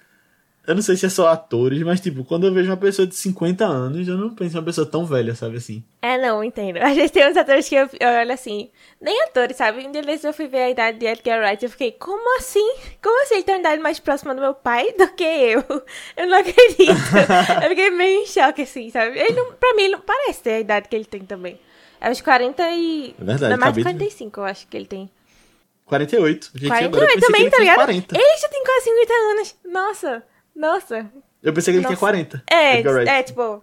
Eu não sei se é só atores, mas tipo, quando eu vejo uma pessoa de 50 anos, eu não penso em uma pessoa tão velha, sabe assim? É, não, entendo. Às vezes tem uns atores que eu, eu olho assim, nem atores, sabe? Um dia eu fui ver a idade de Edgar Wright e eu fiquei, como assim? Como assim ele tem uma idade mais próxima do meu pai do que eu? Eu não acredito. eu fiquei meio em choque, assim, sabe? Ele não, pra mim, ele não parece ter a idade que ele tem também. É uns 40 e... É verdade, Não, mais de acabei de ver. 45, eu acho que ele tem. 48. Gente, agora eu 48 pensei que também, ele tá ligado? 40. Ele já tem quase 50 anos. Nossa, nossa. Eu pensei que ele tinha Nossa. 40. É, é, tipo,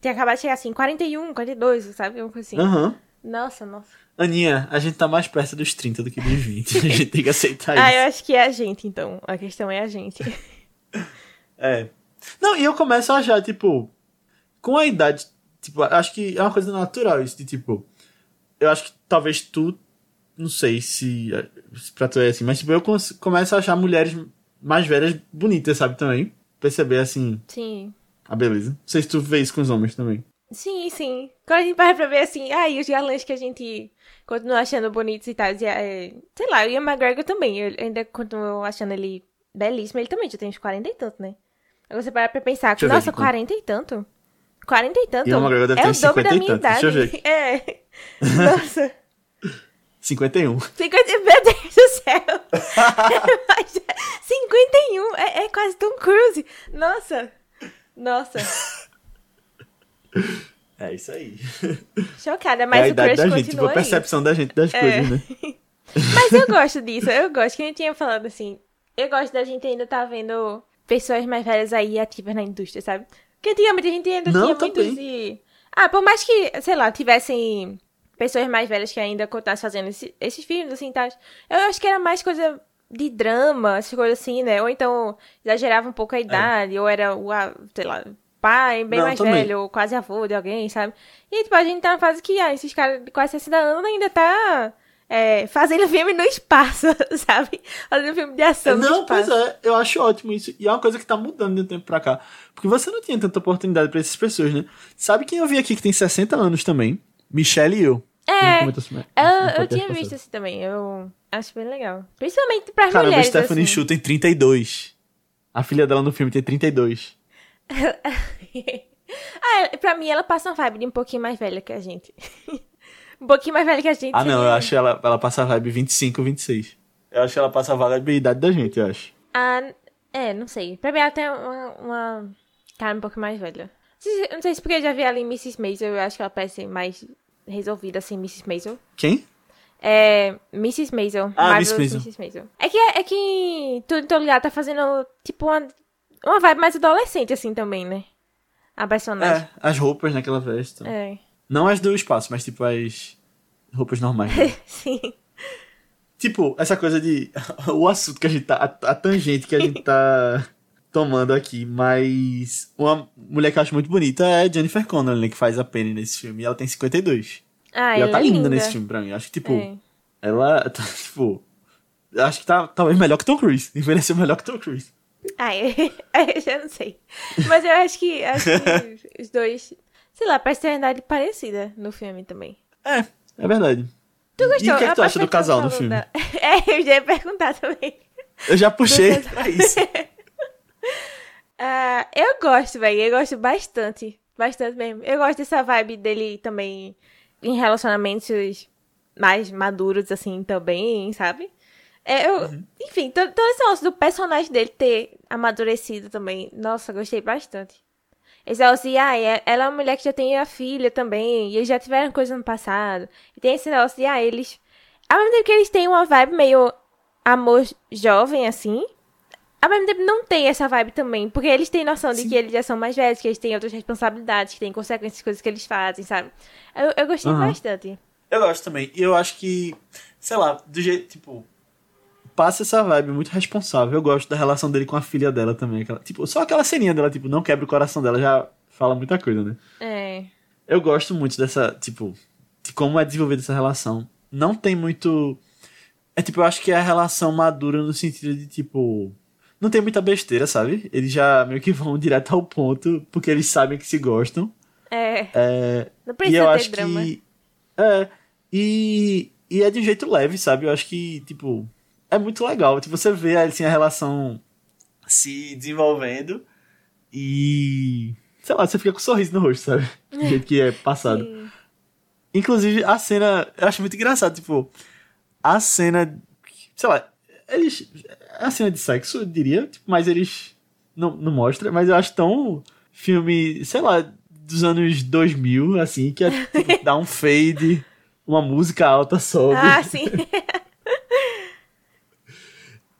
tinha acabado de chegar assim, 41, 42, sabe? Uma coisa assim. Aham. Nossa, nossa. Aninha, a gente tá mais perto dos 30 do que dos 20. A gente tem que aceitar Ah, isso. eu acho que é a gente, então. A questão é a gente. É. Não, e eu começo a achar, tipo, com a idade, tipo, acho que é uma coisa natural isso, de tipo, eu acho que talvez tu, não sei se, se pra tu é assim, mas tipo, eu começo a achar mulheres mais velhas bonitas, sabe, também. Perceber, assim, Sim. a beleza. Não sei se tu vê isso com os homens também. Sim, sim. Quando a gente para pra ver assim, ai, os galãs que a gente continua achando bonitos e tal. E, é, sei lá, o Ian McGregor também. Eu ainda continuo achando ele belíssimo. Ele também já tem uns 40 e tanto, né? Agora você para pra pensar, Deixa nossa, aqui quanto. 40 e tanto? 40 e tanto? Ian McGregor deve é ter o dobro da 50 minha tanto. Deixa idade. eu ver. É. Nossa. 51. 50, meu Deus do céu! 51 é, é quase Tom Cruise. Nossa! Nossa. É isso aí. Chocada, é mas a o idade crush da continua gente, tipo, a aí. percepção da gente das É. coisas, né? Mas eu gosto disso, eu gosto. Que a gente tinha falado assim. Eu gosto da gente ainda tá vendo pessoas mais velhas aí ativas na indústria, sabe? Porque antigamente a gente ainda Não, tinha muitos e. Ah, por mais que, sei lá, tivessem pessoas mais velhas que ainda continuassem fazendo esse- esses filmes, assim, tá? Eu acho que era mais coisa de drama, essas coisas assim, né? Ou então exagerava um pouco a idade, ou era o, sei lá, pai bem Não, mais também. velho, ou quase avô de alguém, sabe? E, tipo, a gente tá na fase que, ah, esses caras de quase 60 anos ainda tá é, fazendo filme no espaço, sabe? Fazendo filme de ação no Não, pois espaço. é, eu acho ótimo isso. E é uma coisa que tá mudando de um tempo pra cá. Porque você não tinha tanta oportunidade pra essas pessoas, né? Sabe quem eu vi aqui que tem 60 anos também? Michelle e eu. É, eu, no eu tinha passado. visto assim também, eu acho bem legal. Principalmente pras Caramba, a mulheres, Stephanie assim. Shu tem 32. A filha dela no filme tem 32. ah, pra mim ela passa uma vibe de um pouquinho mais velha que a gente. um pouquinho mais velha que a gente. Ah, não, eu acho que ela, ela passa a vibe 25, 26. Eu acho que ela passa a vibe da idade da gente, eu acho. Ah, é, não sei. Pra mim ela tem uma, uma cara um pouco mais velha. Não sei se- Não sei se porque eu já vi ela em Mrs. Maisel, eu acho que ela parece mais resolvida assim, Mrs. Maisel. Quem? É. Mrs. Maisel. Ah, Marvelous Miss Maisel. Mrs. Maisel. É que, é que tudo tô ligado tá fazendo, tipo, uma, uma vibe mais adolescente, assim, também, né? A personagem. É, as roupas naquela veste. É. Não as do espaço, mas tipo as roupas normais. né? Sim. tipo, essa coisa de. o assunto que a gente tá. A, a tangente que a gente tá tomando aqui, mas. Uma mulher que eu acho muito bonita é Jennifer Connelly, né, que faz a Penny nesse filme. E ela tem 52. Ah, e ela ela tá é linda, linda nesse filme pra mim. Acho que, tipo, É. ela tá, tipo. Acho que tá talvez melhor que Tom Cruise. Envelheceu melhor que Tom Cruise. Ah, eu, eu já não sei. Mas eu acho que, acho que os dois, sei lá, parece ter uma idade parecida no filme também. É, é verdade. Tu gostou? E o que, é que tu acha do casal no filme? da- É, eu já ia perguntar também. Eu já puxei pra isso. Ah, eu gosto, velho. Eu gosto bastante. Bastante mesmo. Eu gosto dessa vibe dele também em relacionamentos mais maduros, assim, também, sabe? É, eu, Uhum. Enfim, todo, todo esse negócio do personagem dele ter amadurecido também. Nossa, gostei bastante. Esse negócio de, ah, é- ela é uma mulher que já tem a filha também, e eles já tiveram coisa no passado. E tem esse negócio de, ah, eles. Ao mesmo tempo que eles têm uma vibe meio amor jovem, assim, ao mesmo tempo não tem essa vibe também, porque eles têm noção de Sim. que eles já são mais velhos, que eles têm outras responsabilidades, que têm consequências das coisas que eles fazem, sabe? Eu, eu gostei Aham. bastante. Eu gosto também. E eu acho que, sei lá, do jeito, tipo, passa essa vibe muito responsável. Eu gosto da relação dele com a filha dela também. Aquela, tipo, só aquela ceninha dela, tipo, não quebra o coração dela, já fala muita coisa, né? É. Eu gosto muito dessa, tipo, de como é desenvolvida essa relação. Não tem muito. É tipo, eu acho que é a relação madura no sentido de, tipo. Não tem muita besteira, sabe? Eles já meio que vão direto ao ponto, porque eles sabem que se gostam. É. É, Não e precisa eu ter acho drama. que. É. E, e é de um jeito leve, sabe? Eu acho que, tipo, é muito legal. Tipo, você vê assim, a relação se desenvolvendo e. Sei lá, você fica com um sorriso no rosto, sabe? Do jeito que é passado. Sim. Inclusive, a cena. Eu acho muito engraçado, tipo. A cena. Sei lá. Eles. É a cena de sexo, eu diria, tipo, mas eles. Não, não mostra, mas eu acho tão. Filme, sei lá, dos anos 2000, assim, que é, tipo, dá um fade, uma música alta sobe. Ah, sim.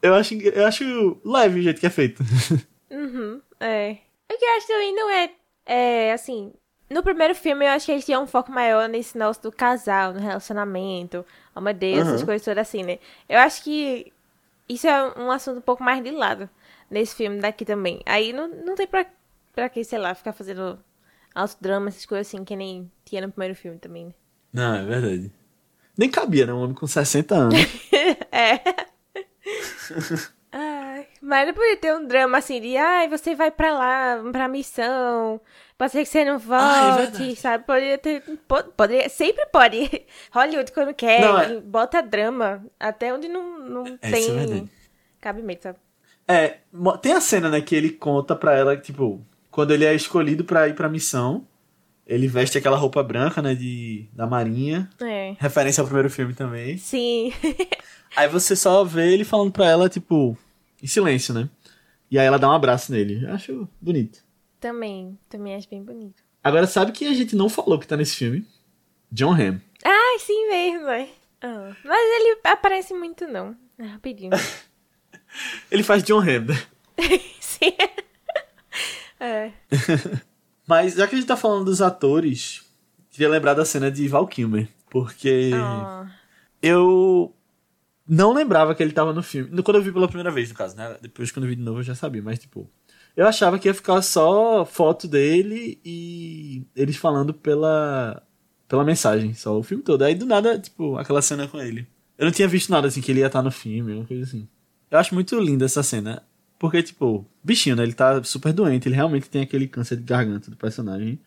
Eu acho, eu acho leve o jeito que é feito. Uhum, é. O que eu acho também não é, é, assim, no primeiro filme eu acho que eles tinham um foco maior nesse negócio do casal, no relacionamento, oh meu Deus, essas Uhum. coisas todas assim, né? Eu acho que isso é um assunto um pouco mais de lado nesse filme daqui também. Aí não, não tem pra, pra que, sei lá, ficar fazendo altos dramas, essas coisas assim, que nem tinha no primeiro filme também, né? Não, é verdade. Nem cabia, né? Um homem com 60 anos. é. Mas não podia ter um drama assim de, ai, você vai pra lá, pra missão, pode ser que você não Ah, é volte, sabe? Poderia ter, po- poderia, sempre pode. Hollywood, quando quer, Não, é- bota drama, até onde não, não É, é tem cabimento, sabe? É, tem a cena, né, que ele conta pra ela, tipo, quando ele é escolhido pra ir pra missão, Ele veste aquela roupa branca, né, de, da marinha. É. Referência ao primeiro filme também. Sim. Aí você só vê ele falando pra ela, tipo, em silêncio, né? E aí ela dá um abraço nele. Eu acho bonito. também, também acho bem bonito. Agora, sabe que a gente não falou que tá nesse filme? John Hamm. Ai, sim mesmo. Ah, Mas ele aparece muito, não. É Rapidinho. Ele faz John Hamm, né? sim. É. Mas já que a gente tá falando dos atores, queria lembrar da cena de Val Kilmer. Porque Ah, eu não lembrava que ele tava no filme. Quando eu vi pela primeira vez, no caso, né? Depois quando eu vi de novo eu já sabia, mas tipo. Eu achava que ia ficar só foto dele e eles falando pela, pela mensagem, só o filme todo. Aí do nada, tipo, aquela cena com ele. Eu não tinha visto nada assim que ele ia estar no filme, uma coisa assim. Eu acho muito linda essa cena. Porque, tipo, bichinho, né? Ele tá super doente, ele realmente tem aquele câncer de garganta do personagem.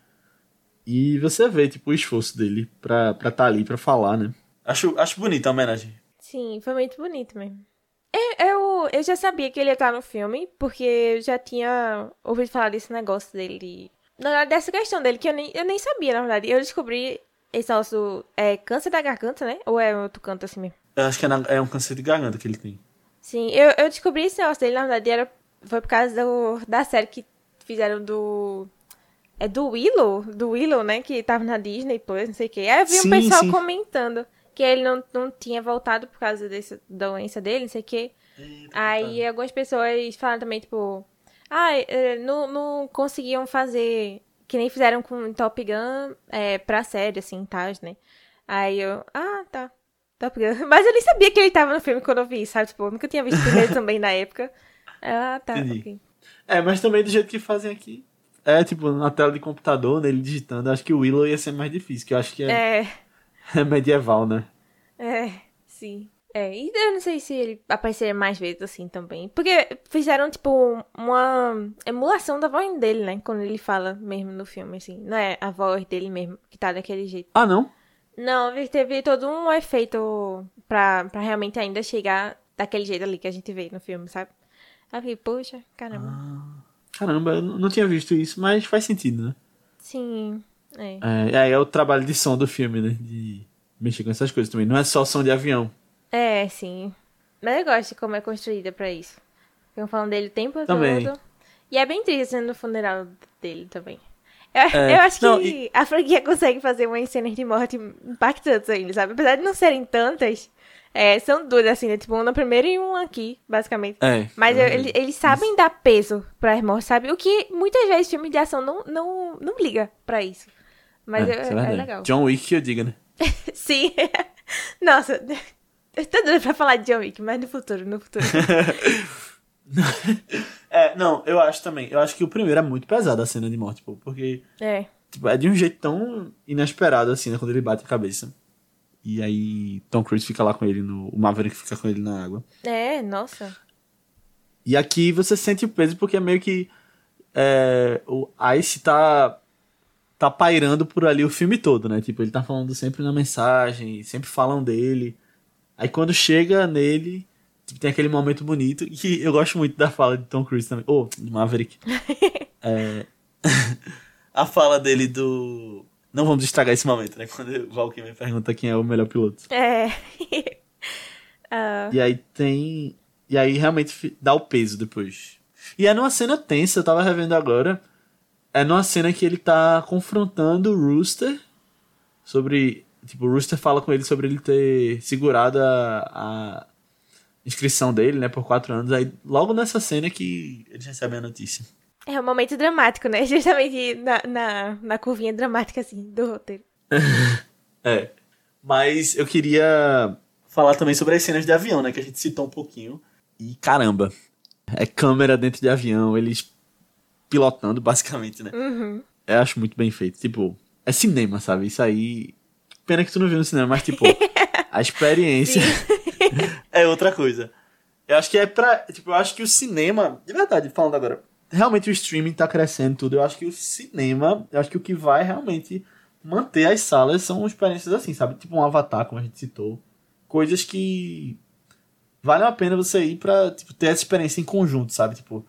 E você vê, tipo, o esforço dele pra estar tá ali, pra falar, né? Acho, acho bonita a homenagem. Sim, foi muito bonito mesmo. Eu, eu, eu já sabia que ele ia estar no filme, porque eu já tinha ouvido falar desse negócio dele. Na verdade, dessa questão dele, que eu nem, eu nem sabia, na verdade. Eu descobri esse negócio. É câncer da garganta, né? Ou é outro canto assim mesmo? Eu acho que é, na- é um câncer de garganta que ele tem. Sim, eu, eu descobri esse negócio dele, na verdade, era, foi por causa do, da série que fizeram do. É do Willow? Do Willow, né? Que tava na Disney Plus, não sei o quê. Aí eu vi Sim, um pessoal sim. comentando que ele não, não tinha voltado por causa dessa doença dele, não sei o quê. Aí algumas pessoas falaram também, tipo, ah, eh, não, não conseguiam fazer, que nem fizeram com Top Gun é, pra série, assim, tá, né? Aí eu, ah, tá. Top Gun. Mas eu nem sabia que ele tava no filme quando eu vi, sabe? Tipo, eu nunca tinha visto primeiro também na época. Ah, tá, Entendi. ok. É, mas também do jeito que fazem aqui. É, tipo, na tela de computador, né, ele digitando. Acho que o Willow ia ser mais difícil, que eu acho que é, É, é medieval, né? É, sim. É, e eu não sei se ele apareceria mais vezes assim também. Porque fizeram, tipo, uma emulação da voz dele, né? Quando ele fala mesmo no filme, assim. Não é a voz dele mesmo que tá daquele jeito. Ah, não? Não, teve todo um efeito pra, pra realmente ainda chegar daquele jeito ali que a gente vê no filme, sabe? Aí eu fiquei, poxa, caramba. Caramba, eu não tinha visto isso, mas faz sentido, né? Sim, é. É, aí é o trabalho de som do filme, né? De mexer com essas coisas também. Não é só som de avião. É, sim. Mas eu gosto de como é construída pra isso. Ficam falando dele o tempo Também. todo. E é bem triste sendo no funeral dele também. Eu, É, eu acho que não, e- a franquia consegue fazer umas cenas de morte impactantes ainda, sabe? Apesar de não serem tantas, é, são duas, assim, né? Tipo, uma no primeiro e uma aqui, basicamente. É. Mas é eu- eles, eles sabem dar peso pra mortes, sabe? O que muitas vezes filme de ação não, não, não liga pra isso. Mas é, é, isso é verdade. legal. John Wick que eu diga, né? Sim. Nossa, eu tô doida pra falar de John Wick, mas no futuro, no futuro. É, não, eu acho também. Eu acho que o primeiro é muito pesado a cena de morte, pô, porque É. tipo, é de um jeito tão inesperado assim, né, quando ele bate a cabeça. E aí Tom Cruise fica lá com ele no, o Maverick fica com ele na água. É, nossa. E aqui você sente o peso porque é meio que é, o Ice tá tá pairando por ali o filme todo, né? Tipo, ele tá falando sempre na mensagem, sempre falam dele. Aí quando chega nele, tipo, tem aquele momento bonito que eu gosto muito da fala de Tom Cruise também. Ou, de Maverick. É, a fala dele do... Não vamos estragar esse momento, né? Quando o Valkyrie me pergunta quem é o melhor piloto. É. Ah, E aí tem. E aí realmente dá o peso depois. E é numa cena tensa, eu tava revendo agora. É numa cena que ele tá confrontando o Rooster sobre. Tipo, o Rooster fala com ele sobre ele ter segurado a, a inscrição dele, né, por quatro anos. Aí logo nessa cena que eles recebem a notícia. é um momento dramático, né? Justamente na, na, na curvinha dramática, assim, do roteiro. É. Mas eu queria falar também sobre as cenas de avião, né? Que a gente citou um pouquinho. E caramba, é câmera dentro de avião, eles pilotando, basicamente, né? Uhum. Eu acho muito bem feito. Tipo, é cinema, sabe? Isso aí. Pena que tu não viu no cinema, mas, tipo, a experiência é outra coisa. Eu acho que é pra. Tipo, eu acho que o cinema. De verdade, falando agora. Realmente o streaming tá crescendo tudo. Eu acho que o cinema. Eu acho que o que vai realmente manter as salas são experiências assim, sabe? Tipo um avatar, como a gente citou. Coisas que. Valem a pena você ir pra tipo, ter essa experiência em conjunto, sabe? Tipo,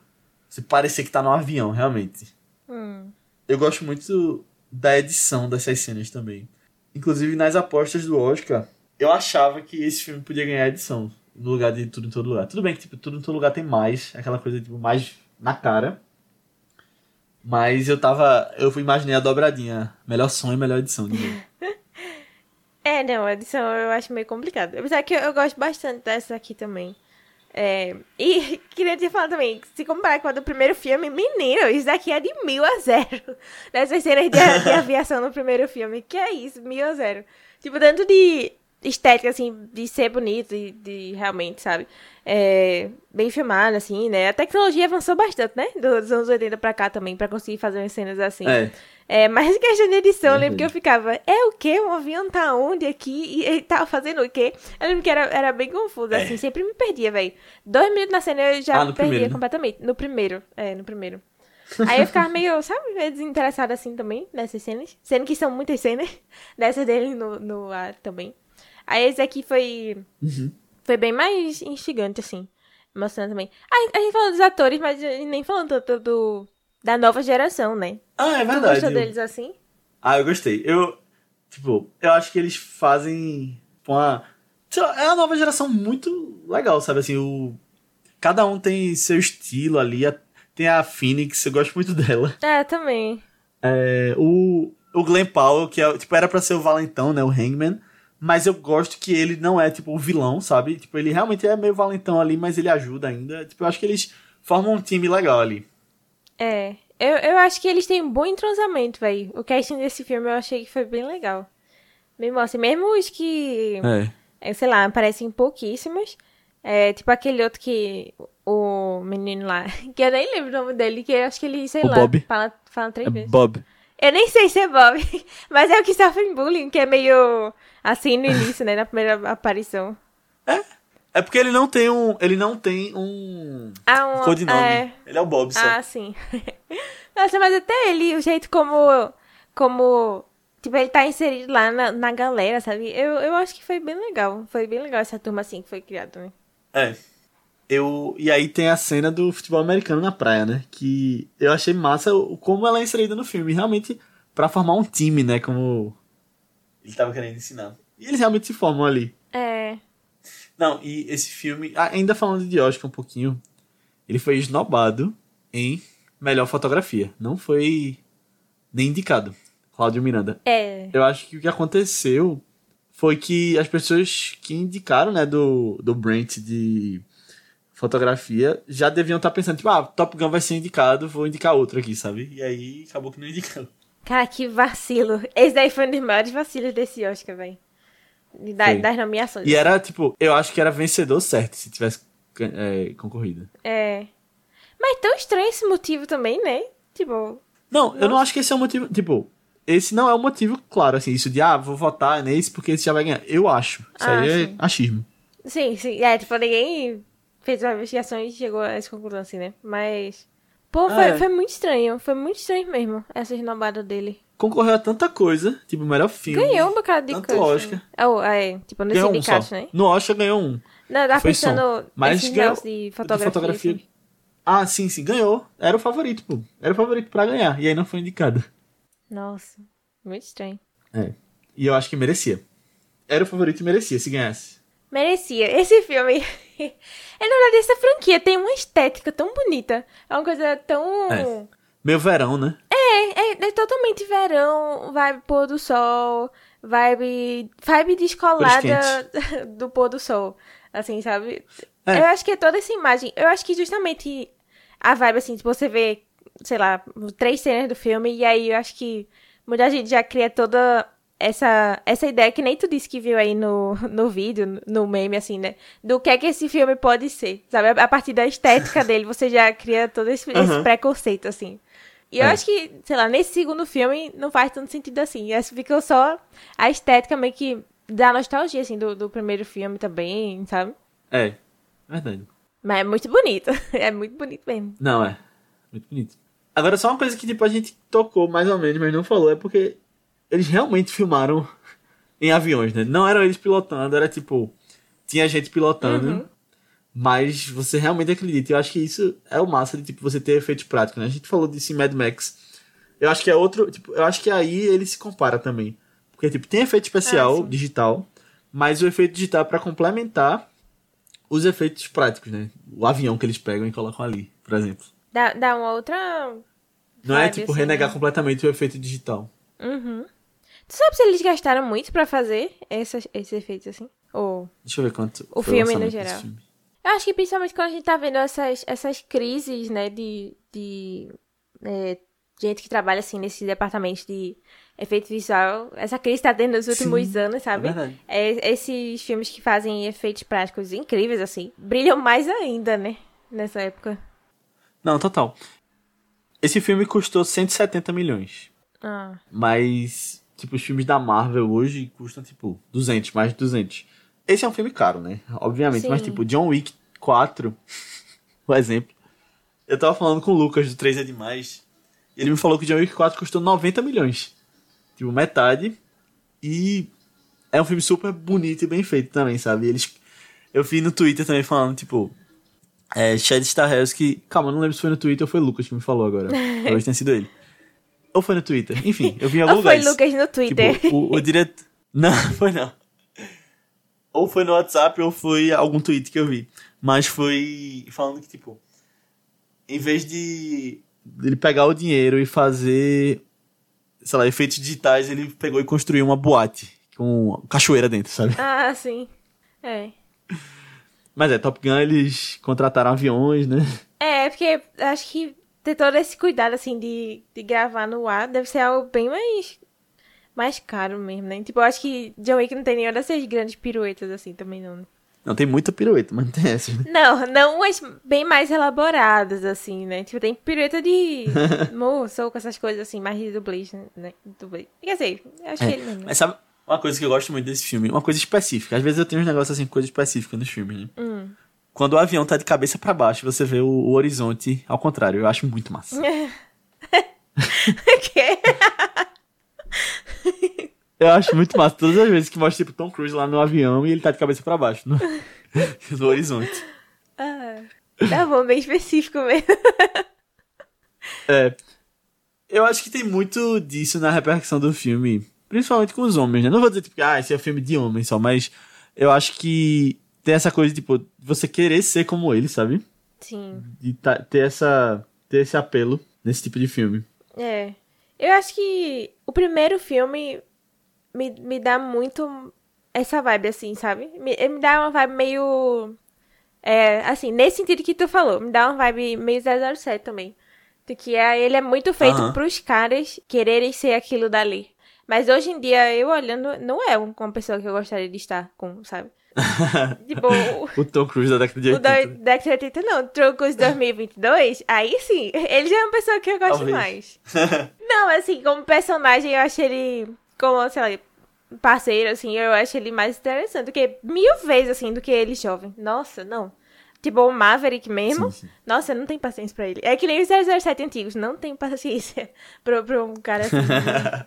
você parecer que tá num avião, realmente. Hum. Eu gosto muito da edição dessas cenas também. Inclusive, nas apostas do Oscar, eu achava que esse filme podia ganhar edição no lugar de Tudo em Todo Lugar. Tudo bem que tipo, Tudo em Todo Lugar tem mais, aquela coisa tipo, mais na cara. Mas eu tava. Eu imaginei a dobradinha. Melhor som e melhor edição. É, não, a edição eu acho meio complicado. Apesar que eu, eu gosto bastante dessa aqui também. É, e queria te falar também, se comparar com a do primeiro filme, menino, isso daqui é de mil a zero. Dessas cenas de, de aviação no primeiro filme. Que é isso, mil a zero. Tipo, tanto de estética, assim, de ser bonito e de realmente, sabe? É, bem filmado, assim, né? A tecnologia avançou bastante, né? Dos anos 80 pra cá também, pra conseguir fazer umas cenas assim. É. É, mas questão de edição, eu lembro que eu ficava, é o quê? O avião tá onde aqui? E ele tava fazendo o quê? Eu lembro que era, era bem confuso, É. assim, sempre me perdia, velho. Dois minutos na cena eu já Ah, me perdia primeiro, né? completamente. No primeiro, é, no primeiro. Aí eu ficava meio, sabe, meio desinteressada assim também, nessas cenas. Sendo que são muitas cenas, dessas dele no, no ar também. Aí esse aqui foi. Uhum. Foi bem mais instigante, assim. Emocionante também. A gente falou dos atores, mas a nem falando tanto do, da nova geração, né? Ah, é Tu verdade. gostou eu- deles assim? Ah, eu gostei. Eu, tipo, eu acho que eles fazem uma. é uma nova geração muito legal, sabe? Assim, o. Cada um tem seu estilo ali. Tem a Phoenix, eu gosto muito dela. É, também. É, o, o Glenn Powell, que é, tipo, era pra ser o valentão, né? O Hangman. Mas eu gosto que ele não é, tipo, o vilão, sabe? Tipo, ele realmente é meio valentão ali, mas ele ajuda ainda. Tipo, eu acho que eles formam um time legal ali. É. Eu, eu acho que eles têm um bom entrosamento, velho. O casting desse filme eu achei que foi bem legal. Mesmo assim, mesmo os que, É. é, sei lá, aparecem pouquíssimos. É, tipo aquele outro que. O menino lá. Que eu nem lembro o nome dele, que eu acho que ele, sei O lá, Bob. fala, fala três É vezes. Bob. Eu nem sei se é Bob, mas é o que sofre bullying, que é meio assim no início, né? Na primeira aparição. É porque ele não tem um. Ele não tem um. Ah, um. codinome. É, Ele é o Bob, só. Ah, sim. Nossa, mas até ele, o jeito como. Como. Tipo, ele tá inserido lá na, na galera, sabe? Eu, eu acho que foi bem legal. Foi bem legal essa turma assim que foi criada, né? É. Eu, e aí tem a cena do futebol americano na praia, né? Que eu achei massa como ela é inserida no filme. Realmente, pra formar um time, né? Como ele tava querendo ensinar. E eles realmente se formam ali. É. Não, e esse filme, ainda falando de Oscar um pouquinho, ele foi esnobado em melhor fotografia. Não foi nem indicado. Cláudio Miranda. É. Eu acho que o que aconteceu foi que as pessoas que indicaram, né, do, do Brent de fotografia já deviam estar pensando, tipo, ah, Top Gun vai ser indicado, vou indicar outro aqui, sabe? E aí acabou que não indicou. Cara, que vacilo. Esse daí foi um dos maiores vacilos desse Oscar, velho. Da, Foi. das nomeações. E era, tipo, eu acho que era vencedor certo se tivesse é, concorrido. É. Mas tão estranho esse motivo também, né? Tipo. Não, eu não acho que esse é o motivo, tipo, esse não é o motivo claro, assim, isso de, ah, vou votar nesse porque esse já vai ganhar. Eu acho. Isso Ah, aí é sim. achismo. Sim, sim. É, tipo, ninguém fez uma investigação e chegou a essa conclusão, assim, né? Mas. Pô, Ah, foi, é. foi muito estranho. Foi muito estranho mesmo, essa esnobada dele. Concorreu a tanta coisa, tipo, melhor filme. Ganhou um bocado de Tanto coisa. Oscar. Oh, é, tipo, Ganhou um né? No Oscar ganhou um. Não, som. pensando Mas ganhou- de de fotografia. fotografia. assim. Ah, sim, sim, ganhou. Era o favorito, pô. Era o favorito pra ganhar. E aí não foi indicado. Nossa, muito estranho. É. E eu acho que merecia. Era o favorito e merecia se ganhasse. Merecia. Esse filme. é, na verdade, essa franquia tem uma estética tão bonita. É uma coisa tão. É. Meu verão, né? É, é, é totalmente verão, vibe pôr do sol, vibe, vibe descolada do pôr do sol, assim, sabe? É. Eu acho que é toda essa imagem, eu acho que justamente a vibe, assim, tipo, você vê, sei lá, três cenas do filme, e aí eu acho que muita gente já cria toda essa, essa ideia que nem tu disse que viu aí no, no vídeo, no meme, assim, né? Do que é que esse filme pode ser, sabe? A partir da estética dele, você já cria todo esse, esse Aham. preconceito, assim. E eu É. acho que, sei lá, nesse segundo filme não faz tanto sentido assim. Essa ficou só a estética meio que da nostalgia, assim, do, do primeiro filme também, sabe? É. Verdade. Mas é muito bonito. É muito bonito mesmo. Não, é. Muito bonito. Agora, só uma coisa que, tipo, a gente tocou mais ou menos, mas não falou, é porque eles realmente filmaram em aviões, né? Não eram eles pilotando, era tipo. Tinha gente pilotando. Uhum. Mas você realmente acredita. Eu acho que isso é o massa de tipo, você ter efeitos práticos, né? A gente falou disso em Mad Max. Eu acho que é outro. Tipo, eu acho que aí ele se compara também. Porque, tipo, tem efeito especial sim. digital, mas o efeito digital é pra complementar os efeitos práticos, né? O avião que eles pegam e colocam ali, por exemplo. Dá, dá uma outra. Não é, tipo, assim, renegar né? completamente o efeito digital. Uhum. Tu sabe se eles gastaram muito pra fazer essas, esses efeitos assim? Ou. Deixa eu ver quanto. O filme no geral. filme. Eu acho que principalmente quando a gente tá vendo essas, essas crises, né, de, de é, gente que trabalha, assim, nesse departamento de efeito visual, essa crise tá tendo nos últimos Sim, anos, sabe? É. É, esses filmes que fazem efeitos práticos incríveis, assim, brilham mais ainda, né, nessa época. Não, total. Esse filme custou 170 milhões. Ah, Mas, tipo, os filmes da Marvel hoje custam, tipo, 200, mais de 200. Esse é um filme caro, né? Obviamente. Mas, Sim. tipo, John Wick 4, por exemplo. Eu tava falando com o Lucas do 3 é Demais. E ele me falou que John Wick 4 custou 90 milhões. Tipo, metade. E é um filme super bonito e bem feito também, sabe? Eles... Eu vi no Twitter também falando, tipo... É, Chad Stahelski... Calma, não lembro se foi no Twitter ou foi o Lucas que me falou agora. Talvez tenha sido ele. Ou foi no Twitter. Enfim, eu vi em algum Ou foi lugar. isso. Lucas no Twitter. Tipo, o, o diretor. Não, foi não. Ou foi no WhatsApp ou foi algum tweet que eu vi. Mas foi falando que, tipo, em vez de ele pegar o dinheiro e fazer, sei lá, efeitos digitais, ele pegou e construiu uma boate com cachoeira dentro, sabe? ah, sim. É. Mas é, Top Gun eles contrataram aviões, né? É, porque acho que ter todo esse cuidado, assim, de, de gravar no ar deve ser algo bem mais, mais caro mesmo, né? Tipo, eu acho que John Wick não tem nenhuma dessas grandes piruetas, assim, também não. Não, tem muita pirueta, mas não tem essas, né? Não, não as bem mais elaboradas, assim, né? Tipo, tem pirueta de moço, com essas coisas, assim, mais de dublês, né? Dublês. Quer dizer, eu acho que ele mesmo. Mas sabe uma coisa que eu gosto muito desse filme? Uma coisa específica. Às vezes eu tenho uns negócios assim, coisa específica nos filmes, né? Hum. Quando o avião tá de cabeça pra baixo, você vê o, o horizonte ao contrário. Eu acho muito massa. Que? Eu acho muito massa. Todas as vezes que mostra, tipo, Tom Cruise lá no avião e ele tá de cabeça pra baixo, no, no horizonte. ah, tá bom, bem específico mesmo. É. Eu acho que tem muito disso na repercussão do filme. Principalmente com os homens, né? Não vou dizer, tipo, ah, esse é um filme de homem só, mas eu acho que tem essa coisa, tipo, de você querer ser como ele, sabe? Sim. De tá- ter essa. ter esse apelo nesse tipo de filme. É. Eu acho que o primeiro filme me, me dá muito essa vibe, assim, sabe? Me, me dá uma vibe meio. É, assim, nesse sentido que tu falou, me dá uma vibe meio 007 também. De que é, ele é muito feito Aham. pros caras quererem ser aquilo dali. Mas hoje em dia, eu olhando, não é uma pessoa que eu gostaria de estar com, sabe? tipo, o- O Tom Cruise da década de o 80. da década de 80 não, Trocos 2022, aí sim, ele já é uma pessoa que eu gosto Talvez. mais. Não, assim, como personagem, eu acho ele, como, sei lá, parceiro, assim, eu acho ele mais interessante do que mil vezes, assim, do que ele jovem. Nossa, não. Tipo, o Maverick mesmo, Sim, sim. nossa, não tenho paciência pra ele. É que nem os 007 antigos, não tenho paciência pra, pra um cara assim.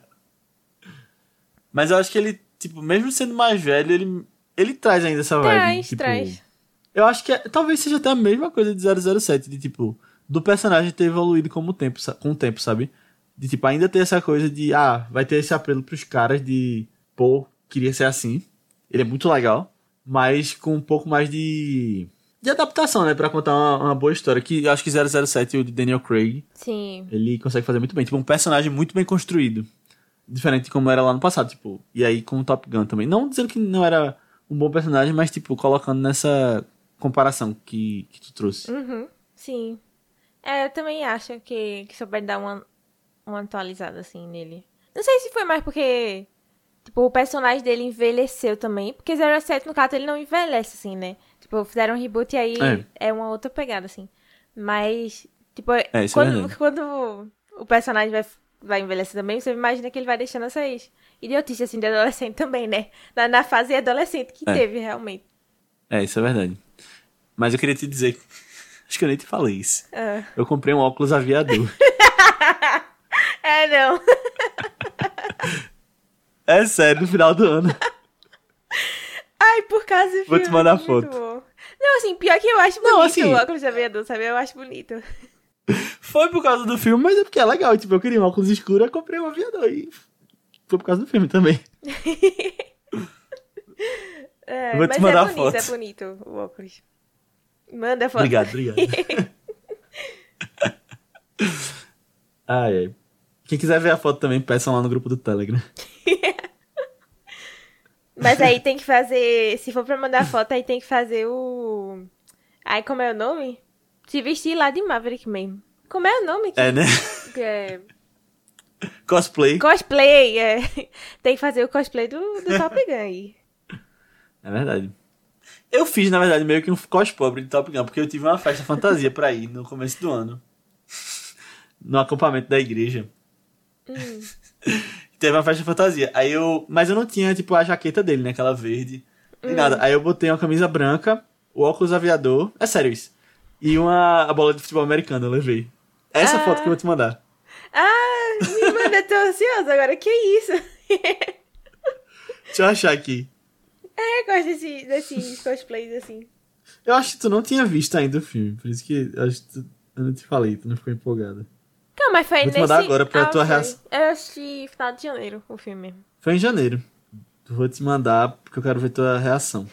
Mas eu acho que ele, tipo, mesmo sendo mais velho, ele, ele traz ainda essa vibe. traz, tipo, traz. Eu acho que é- talvez seja até a mesma coisa de 007, de tipo, do personagem ter evoluído com o tempo, com o tempo, sabe? De tipo, ainda ter essa coisa de, ah, vai ter esse apelo pros caras de, pô, queria ser assim. Ele é muito legal, mas com um pouco mais de de adaptação, né, Pra contar uma, uma boa história, que eu acho que 007 o de Daniel Craig, Sim. ele consegue fazer muito bem, tipo, um personagem muito bem construído. Diferente de como era lá no passado, tipo, e aí com o Top Gun também. Não dizendo que não era um bom personagem, mas, tipo, colocando nessa comparação que, que tu trouxe. Uhum, sim. É, eu também acho que, que souber dar uma, uma atualizada, assim, nele. Não sei se foi mais porque, tipo, o personagem dele envelheceu também. Porque 07, no caso, ele não envelhece, assim, né? Tipo, fizeram um reboot e aí É. é, uma outra pegada, assim. Mas, tipo, isso é quando, verdade. quando o personagem vai, vai envelhecer também, você imagina que ele vai deixando essas idiotices, assim, de adolescente também, né? Na, na fase adolescente que É. teve, realmente. É, isso é verdade. Mas eu queria te dizer. Acho que eu nem te falei isso. Ah. Eu comprei um óculos aviador. É, não. é sério, no final do ano. Ai, por causa do Vou te mandar muito foto. bom. Não, assim, pior que eu acho bonito Não, assim- o óculos de aviador, sabe? Eu acho bonito. Foi por causa do filme, mas é porque é legal. Tipo, eu queria um óculos escuro, eu comprei um aviador. E foi por causa do filme também. É, vou te mas mandar é bonito, foto. é bonito o óculos. Manda a foto. Obrigado, obrigado. ai, ai. Quem quiser ver a foto também, peçam lá no grupo do Telegram. Mas aí tem que fazer. Se for pra mandar foto, aí tem que fazer o. Ai, como é o nome? Se vestir lá de Maverick mesmo. Como é o nome? Que É, né? que é... Cosplay. Cosplay, é. Tem que fazer o cosplay do, do Top Gun aí. É verdade. Eu fiz, na verdade, meio que um cos pobre de Top Gun, porque eu tive uma festa fantasia pra ir no começo do ano. No acampamento da igreja. Teve uma festa fantasia. Aí eu. Mas eu não tinha, tipo, a jaqueta dele, né? Aquela verde. Nem nada. Aí eu botei uma camisa branca, o óculos aviador. É sério isso. E uma a bola de futebol americano, eu levei. Essa Ah. foto que eu vou te mandar. Ah, me manda, tô ansiosa agora. Que isso? Deixa eu achar aqui. É, eu gosto desse, desses cosplays assim. Eu acho que tu não tinha visto ainda o filme. Por isso que eu acho que tu, eu não te falei, tu não ficou empolgada. Não, mas foi Vou te nesse... mandar agora pra ah, tua reação. Eu assisti final de janeiro o filme. Foi em janeiro. Vou te mandar porque eu quero ver tua reação.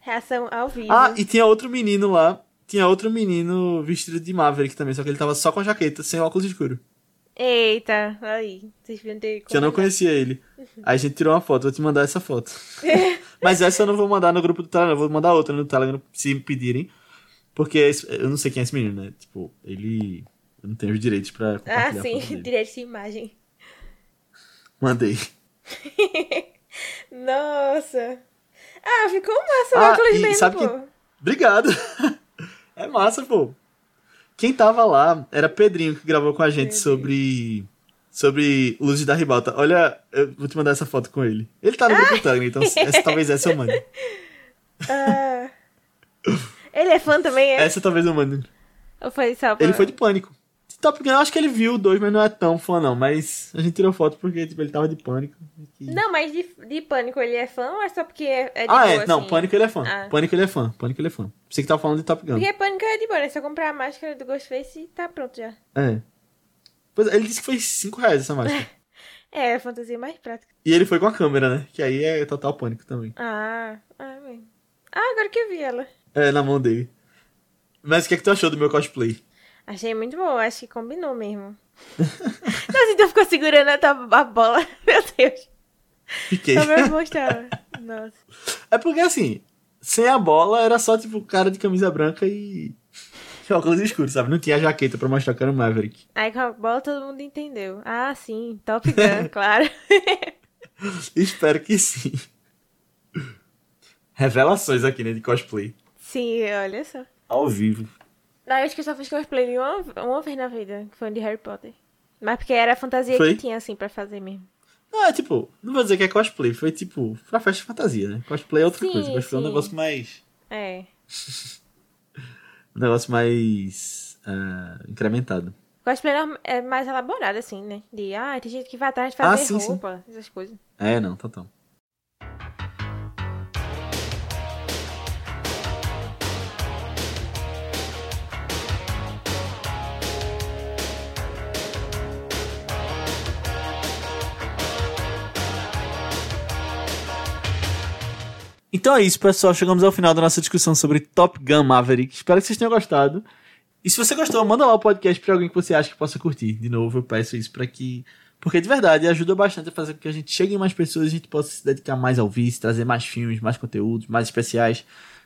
Reação ao vivo. Ah, e tinha outro menino lá. Tinha outro menino vestido de Maverick também, só que ele tava só com a jaqueta, sem óculos escuro. Eita, aí. Vocês ter Que eu não conhecia ele. Aí a gente tirou uma foto, vou te mandar essa foto. Mas essa eu não vou mandar no grupo do Telegram, eu vou mandar outra no Telegram se me pedirem. Porque eu não sei quem é esse menino, né? Tipo, ele. Eu não tenho os direitos pra Ah, sim, foto dele. direito de imagem. Mandei. Nossa. Ah, ficou massa o Ah, óculos mesmo, sabe pô. que- Obrigado. É massa, pô. Quem tava lá era Pedrinho, que gravou com a gente sobre. Sobre Luzes da Ribalta. Olha, eu vou te mandar essa foto com ele. Ele tá no grupo do Telegram, então essa, talvez essa eu mande. Ah. Ele é fã também, é? Essa talvez eu mande. Ou foi só pra... Ele foi de pânico. Top Gun, eu acho que ele viu o dois, mas não é tão fã, não. Mas a gente tirou foto porque tipo, ele tava de pânico. Não, mas de, de Pânico ele é fã ou é só porque é, é de ah, boa, é. Não, assim? Pânico ele é fã. Ah. Pânico ele é fã. Pânico ele é fã. Você que tava falando de Top Gun. Porque Pânico é de boa, é só comprar a máscara do Ghostface e tá pronto já. É. Pois é, ele disse que foi 5 reais essa máscara. É, a fantasia mais prática. e ele foi com a câmera, né? Que aí é total pânico também. Ah, ah, bem. Ah, agora que eu vi ela. É, na mão dele. Mas o que é que tu achou do meu cosplay? Achei muito bom, acho que combinou mesmo. Nossa, então ficou segurando a, tua- a bola. Meu Deus. Fiquei. Só pra mostrar. Nossa. é porque assim, sem a bola era só tipo cara de camisa branca e. e óculos escuros, sabe? Não tinha jaqueta pra mostrar que era o Maverick. Aí com a bola todo mundo entendeu. Ah, sim, Top Gun, claro. Espero que sim. Revelações aqui, né? De cosplay. sim, olha só. Ao vivo. Não, eu acho que eu só fiz cosplay uma, uma vez na vida, que foi de Harry Potter. Mas porque era a fantasia Foi? que tinha, assim, pra fazer mesmo. Não, é tipo, não vou dizer que é cosplay, foi tipo, pra festa de fantasia, né? Cosplay é outra Sim, coisa. Cosplay é um negócio mais. É. Um negócio mais. ah, incrementado. Cosplay é- é mais elaborado, assim, né? De, ah, tem gente que vai atrás de Ah, fazer sim, sim. roupa, essas coisas. É, não, total. Então é isso, pessoal. Chegamos ao final da nossa discussão sobre Top Gun Maverick. Espero que vocês tenham gostado. E se você gostou, manda lá o podcast pra alguém que você acha que possa curtir. De novo, eu peço isso pra que. Porque de verdade ajuda bastante a fazer com que a gente chegue em mais pessoas a gente possa se dedicar mais ao vício, trazer mais filmes, mais conteúdos, mais especiais.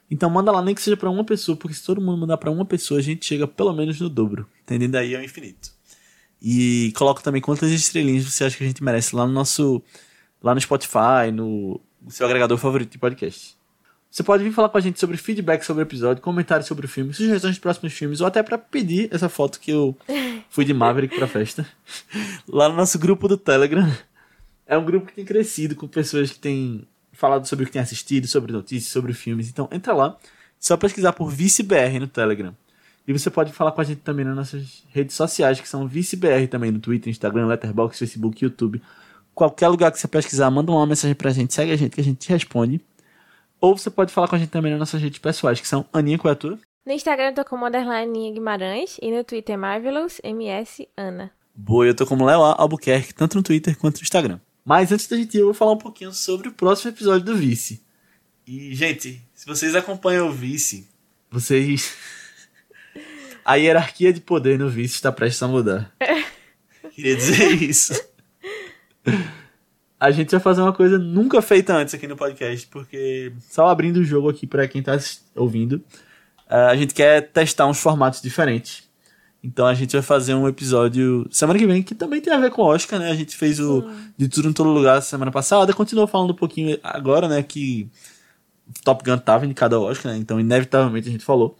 Então manda lá, nem que seja pra uma pessoa, porque se todo mundo mandar pra uma pessoa, a gente chega pelo menos no dobro. Entendendo aí ao infinito. E coloca também quantas estrelinhas você acha que a gente merece lá no nosso. lá no Spotify, no seu agregador favorito de podcast. Você pode vir falar com a gente sobre feedback sobre o episódio, comentários sobre o filme, sugestões de próximos filmes, ou até pra pedir essa foto que eu fui de Maverick pra festa. Lá no nosso grupo do Telegram. É um grupo que tem crescido com pessoas que têm falado sobre o que têm assistido, sobre notícias, sobre filmes. Então entra lá, só pesquisar por ViceBR no Telegram. E você pode falar com a gente também nas nossas redes sociais, que são ViceBR também, no Twitter, Instagram, Letterboxd, Facebook, YouTube. Qualquer lugar que você pesquisar, manda uma mensagem pra gente, segue a gente que a gente te responde. Ou você pode falar com a gente também nas nossas redes pessoais, que são Aninha, qual a tua? No Instagram eu tô como underline Guimarães e no Twitter Marvelous MS Ana. Boa, eu tô como Léo Albuquerque, tanto no Twitter quanto no Instagram. Mas antes da gente ir, eu vou falar um pouquinho sobre o próximo episódio do Vice. E, gente, se vocês acompanham o Vice, vocês. A hierarquia de poder no Vice está prestes a mudar. Queria dizer isso. A gente vai fazer uma coisa nunca feita antes aqui no podcast, porque só abrindo o jogo aqui para quem tá ouvindo, a gente quer testar uns formatos diferentes. Então a gente vai fazer um episódio semana que vem que também tem a ver com o Oscar, né? A gente fez o De Tudo em Todo Lugar semana passada, continuou falando um pouquinho agora, né? Que Top Gun tava indicado ao Oscar, né? Então inevitavelmente a gente falou.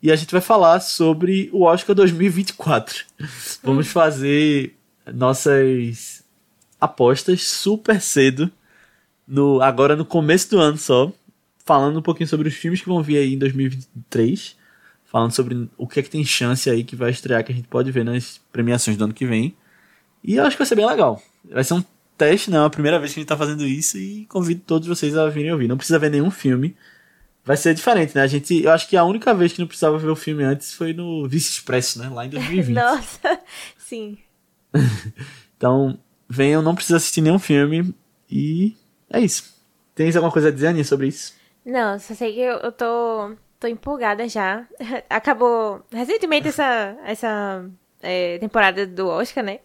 E a gente vai falar sobre o Oscar 2024. Vamos fazer nossas apostas super cedo, no agora no começo do ano só, falando um pouquinho sobre os filmes que vão vir aí em 2023 falando sobre o que é que tem chance aí que vai estrear, que a gente pode ver nas premiações do ano que vem. E eu acho que vai ser bem legal. Vai ser um teste, não é a primeira vez que a gente tá fazendo isso e convido todos vocês a virem ouvir. Não precisa ver nenhum filme. Vai ser diferente, né? A gente, eu acho que a única vez que não precisava ver o filme antes foi no Vice Expresso, né? Lá em 2020. Nossa, sim. então, venham, não precisa assistir nenhum filme e é isso. Tens alguma coisa a dizer, Aninha, sobre isso? Não, só sei que eu, eu tô tô empolgada já. Acabou recentemente essa, essa é, temporada do Oscar, né?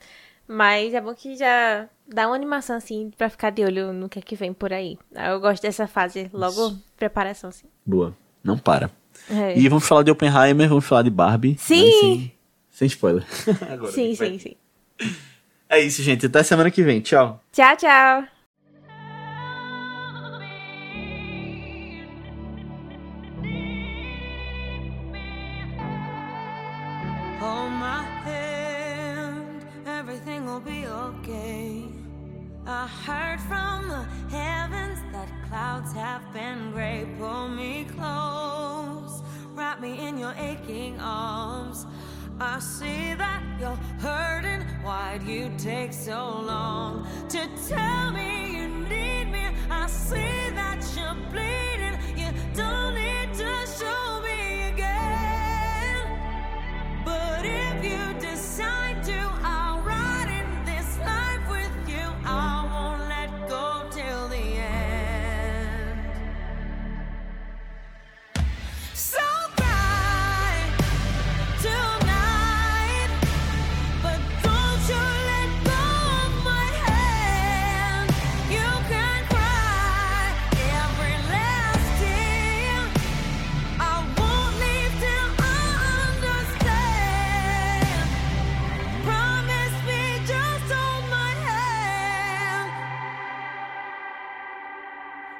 Mas é bom que já dá uma animação, assim, pra ficar de olho no que é que vem por aí. Eu gosto dessa fase, logo Isso. preparação, assim. Boa. Não para. É. E vamos falar de Oppenheimer, vamos falar de Barbie. Sim! Sem, sem spoiler. Agora, sim, sim, sim. É isso, gente. Até semana que vem. Tchau. Tchau, tchau. I heard from the heavens that clouds have been gray. Pull me close, wrap me in your aching arms. I see that take so long to tell me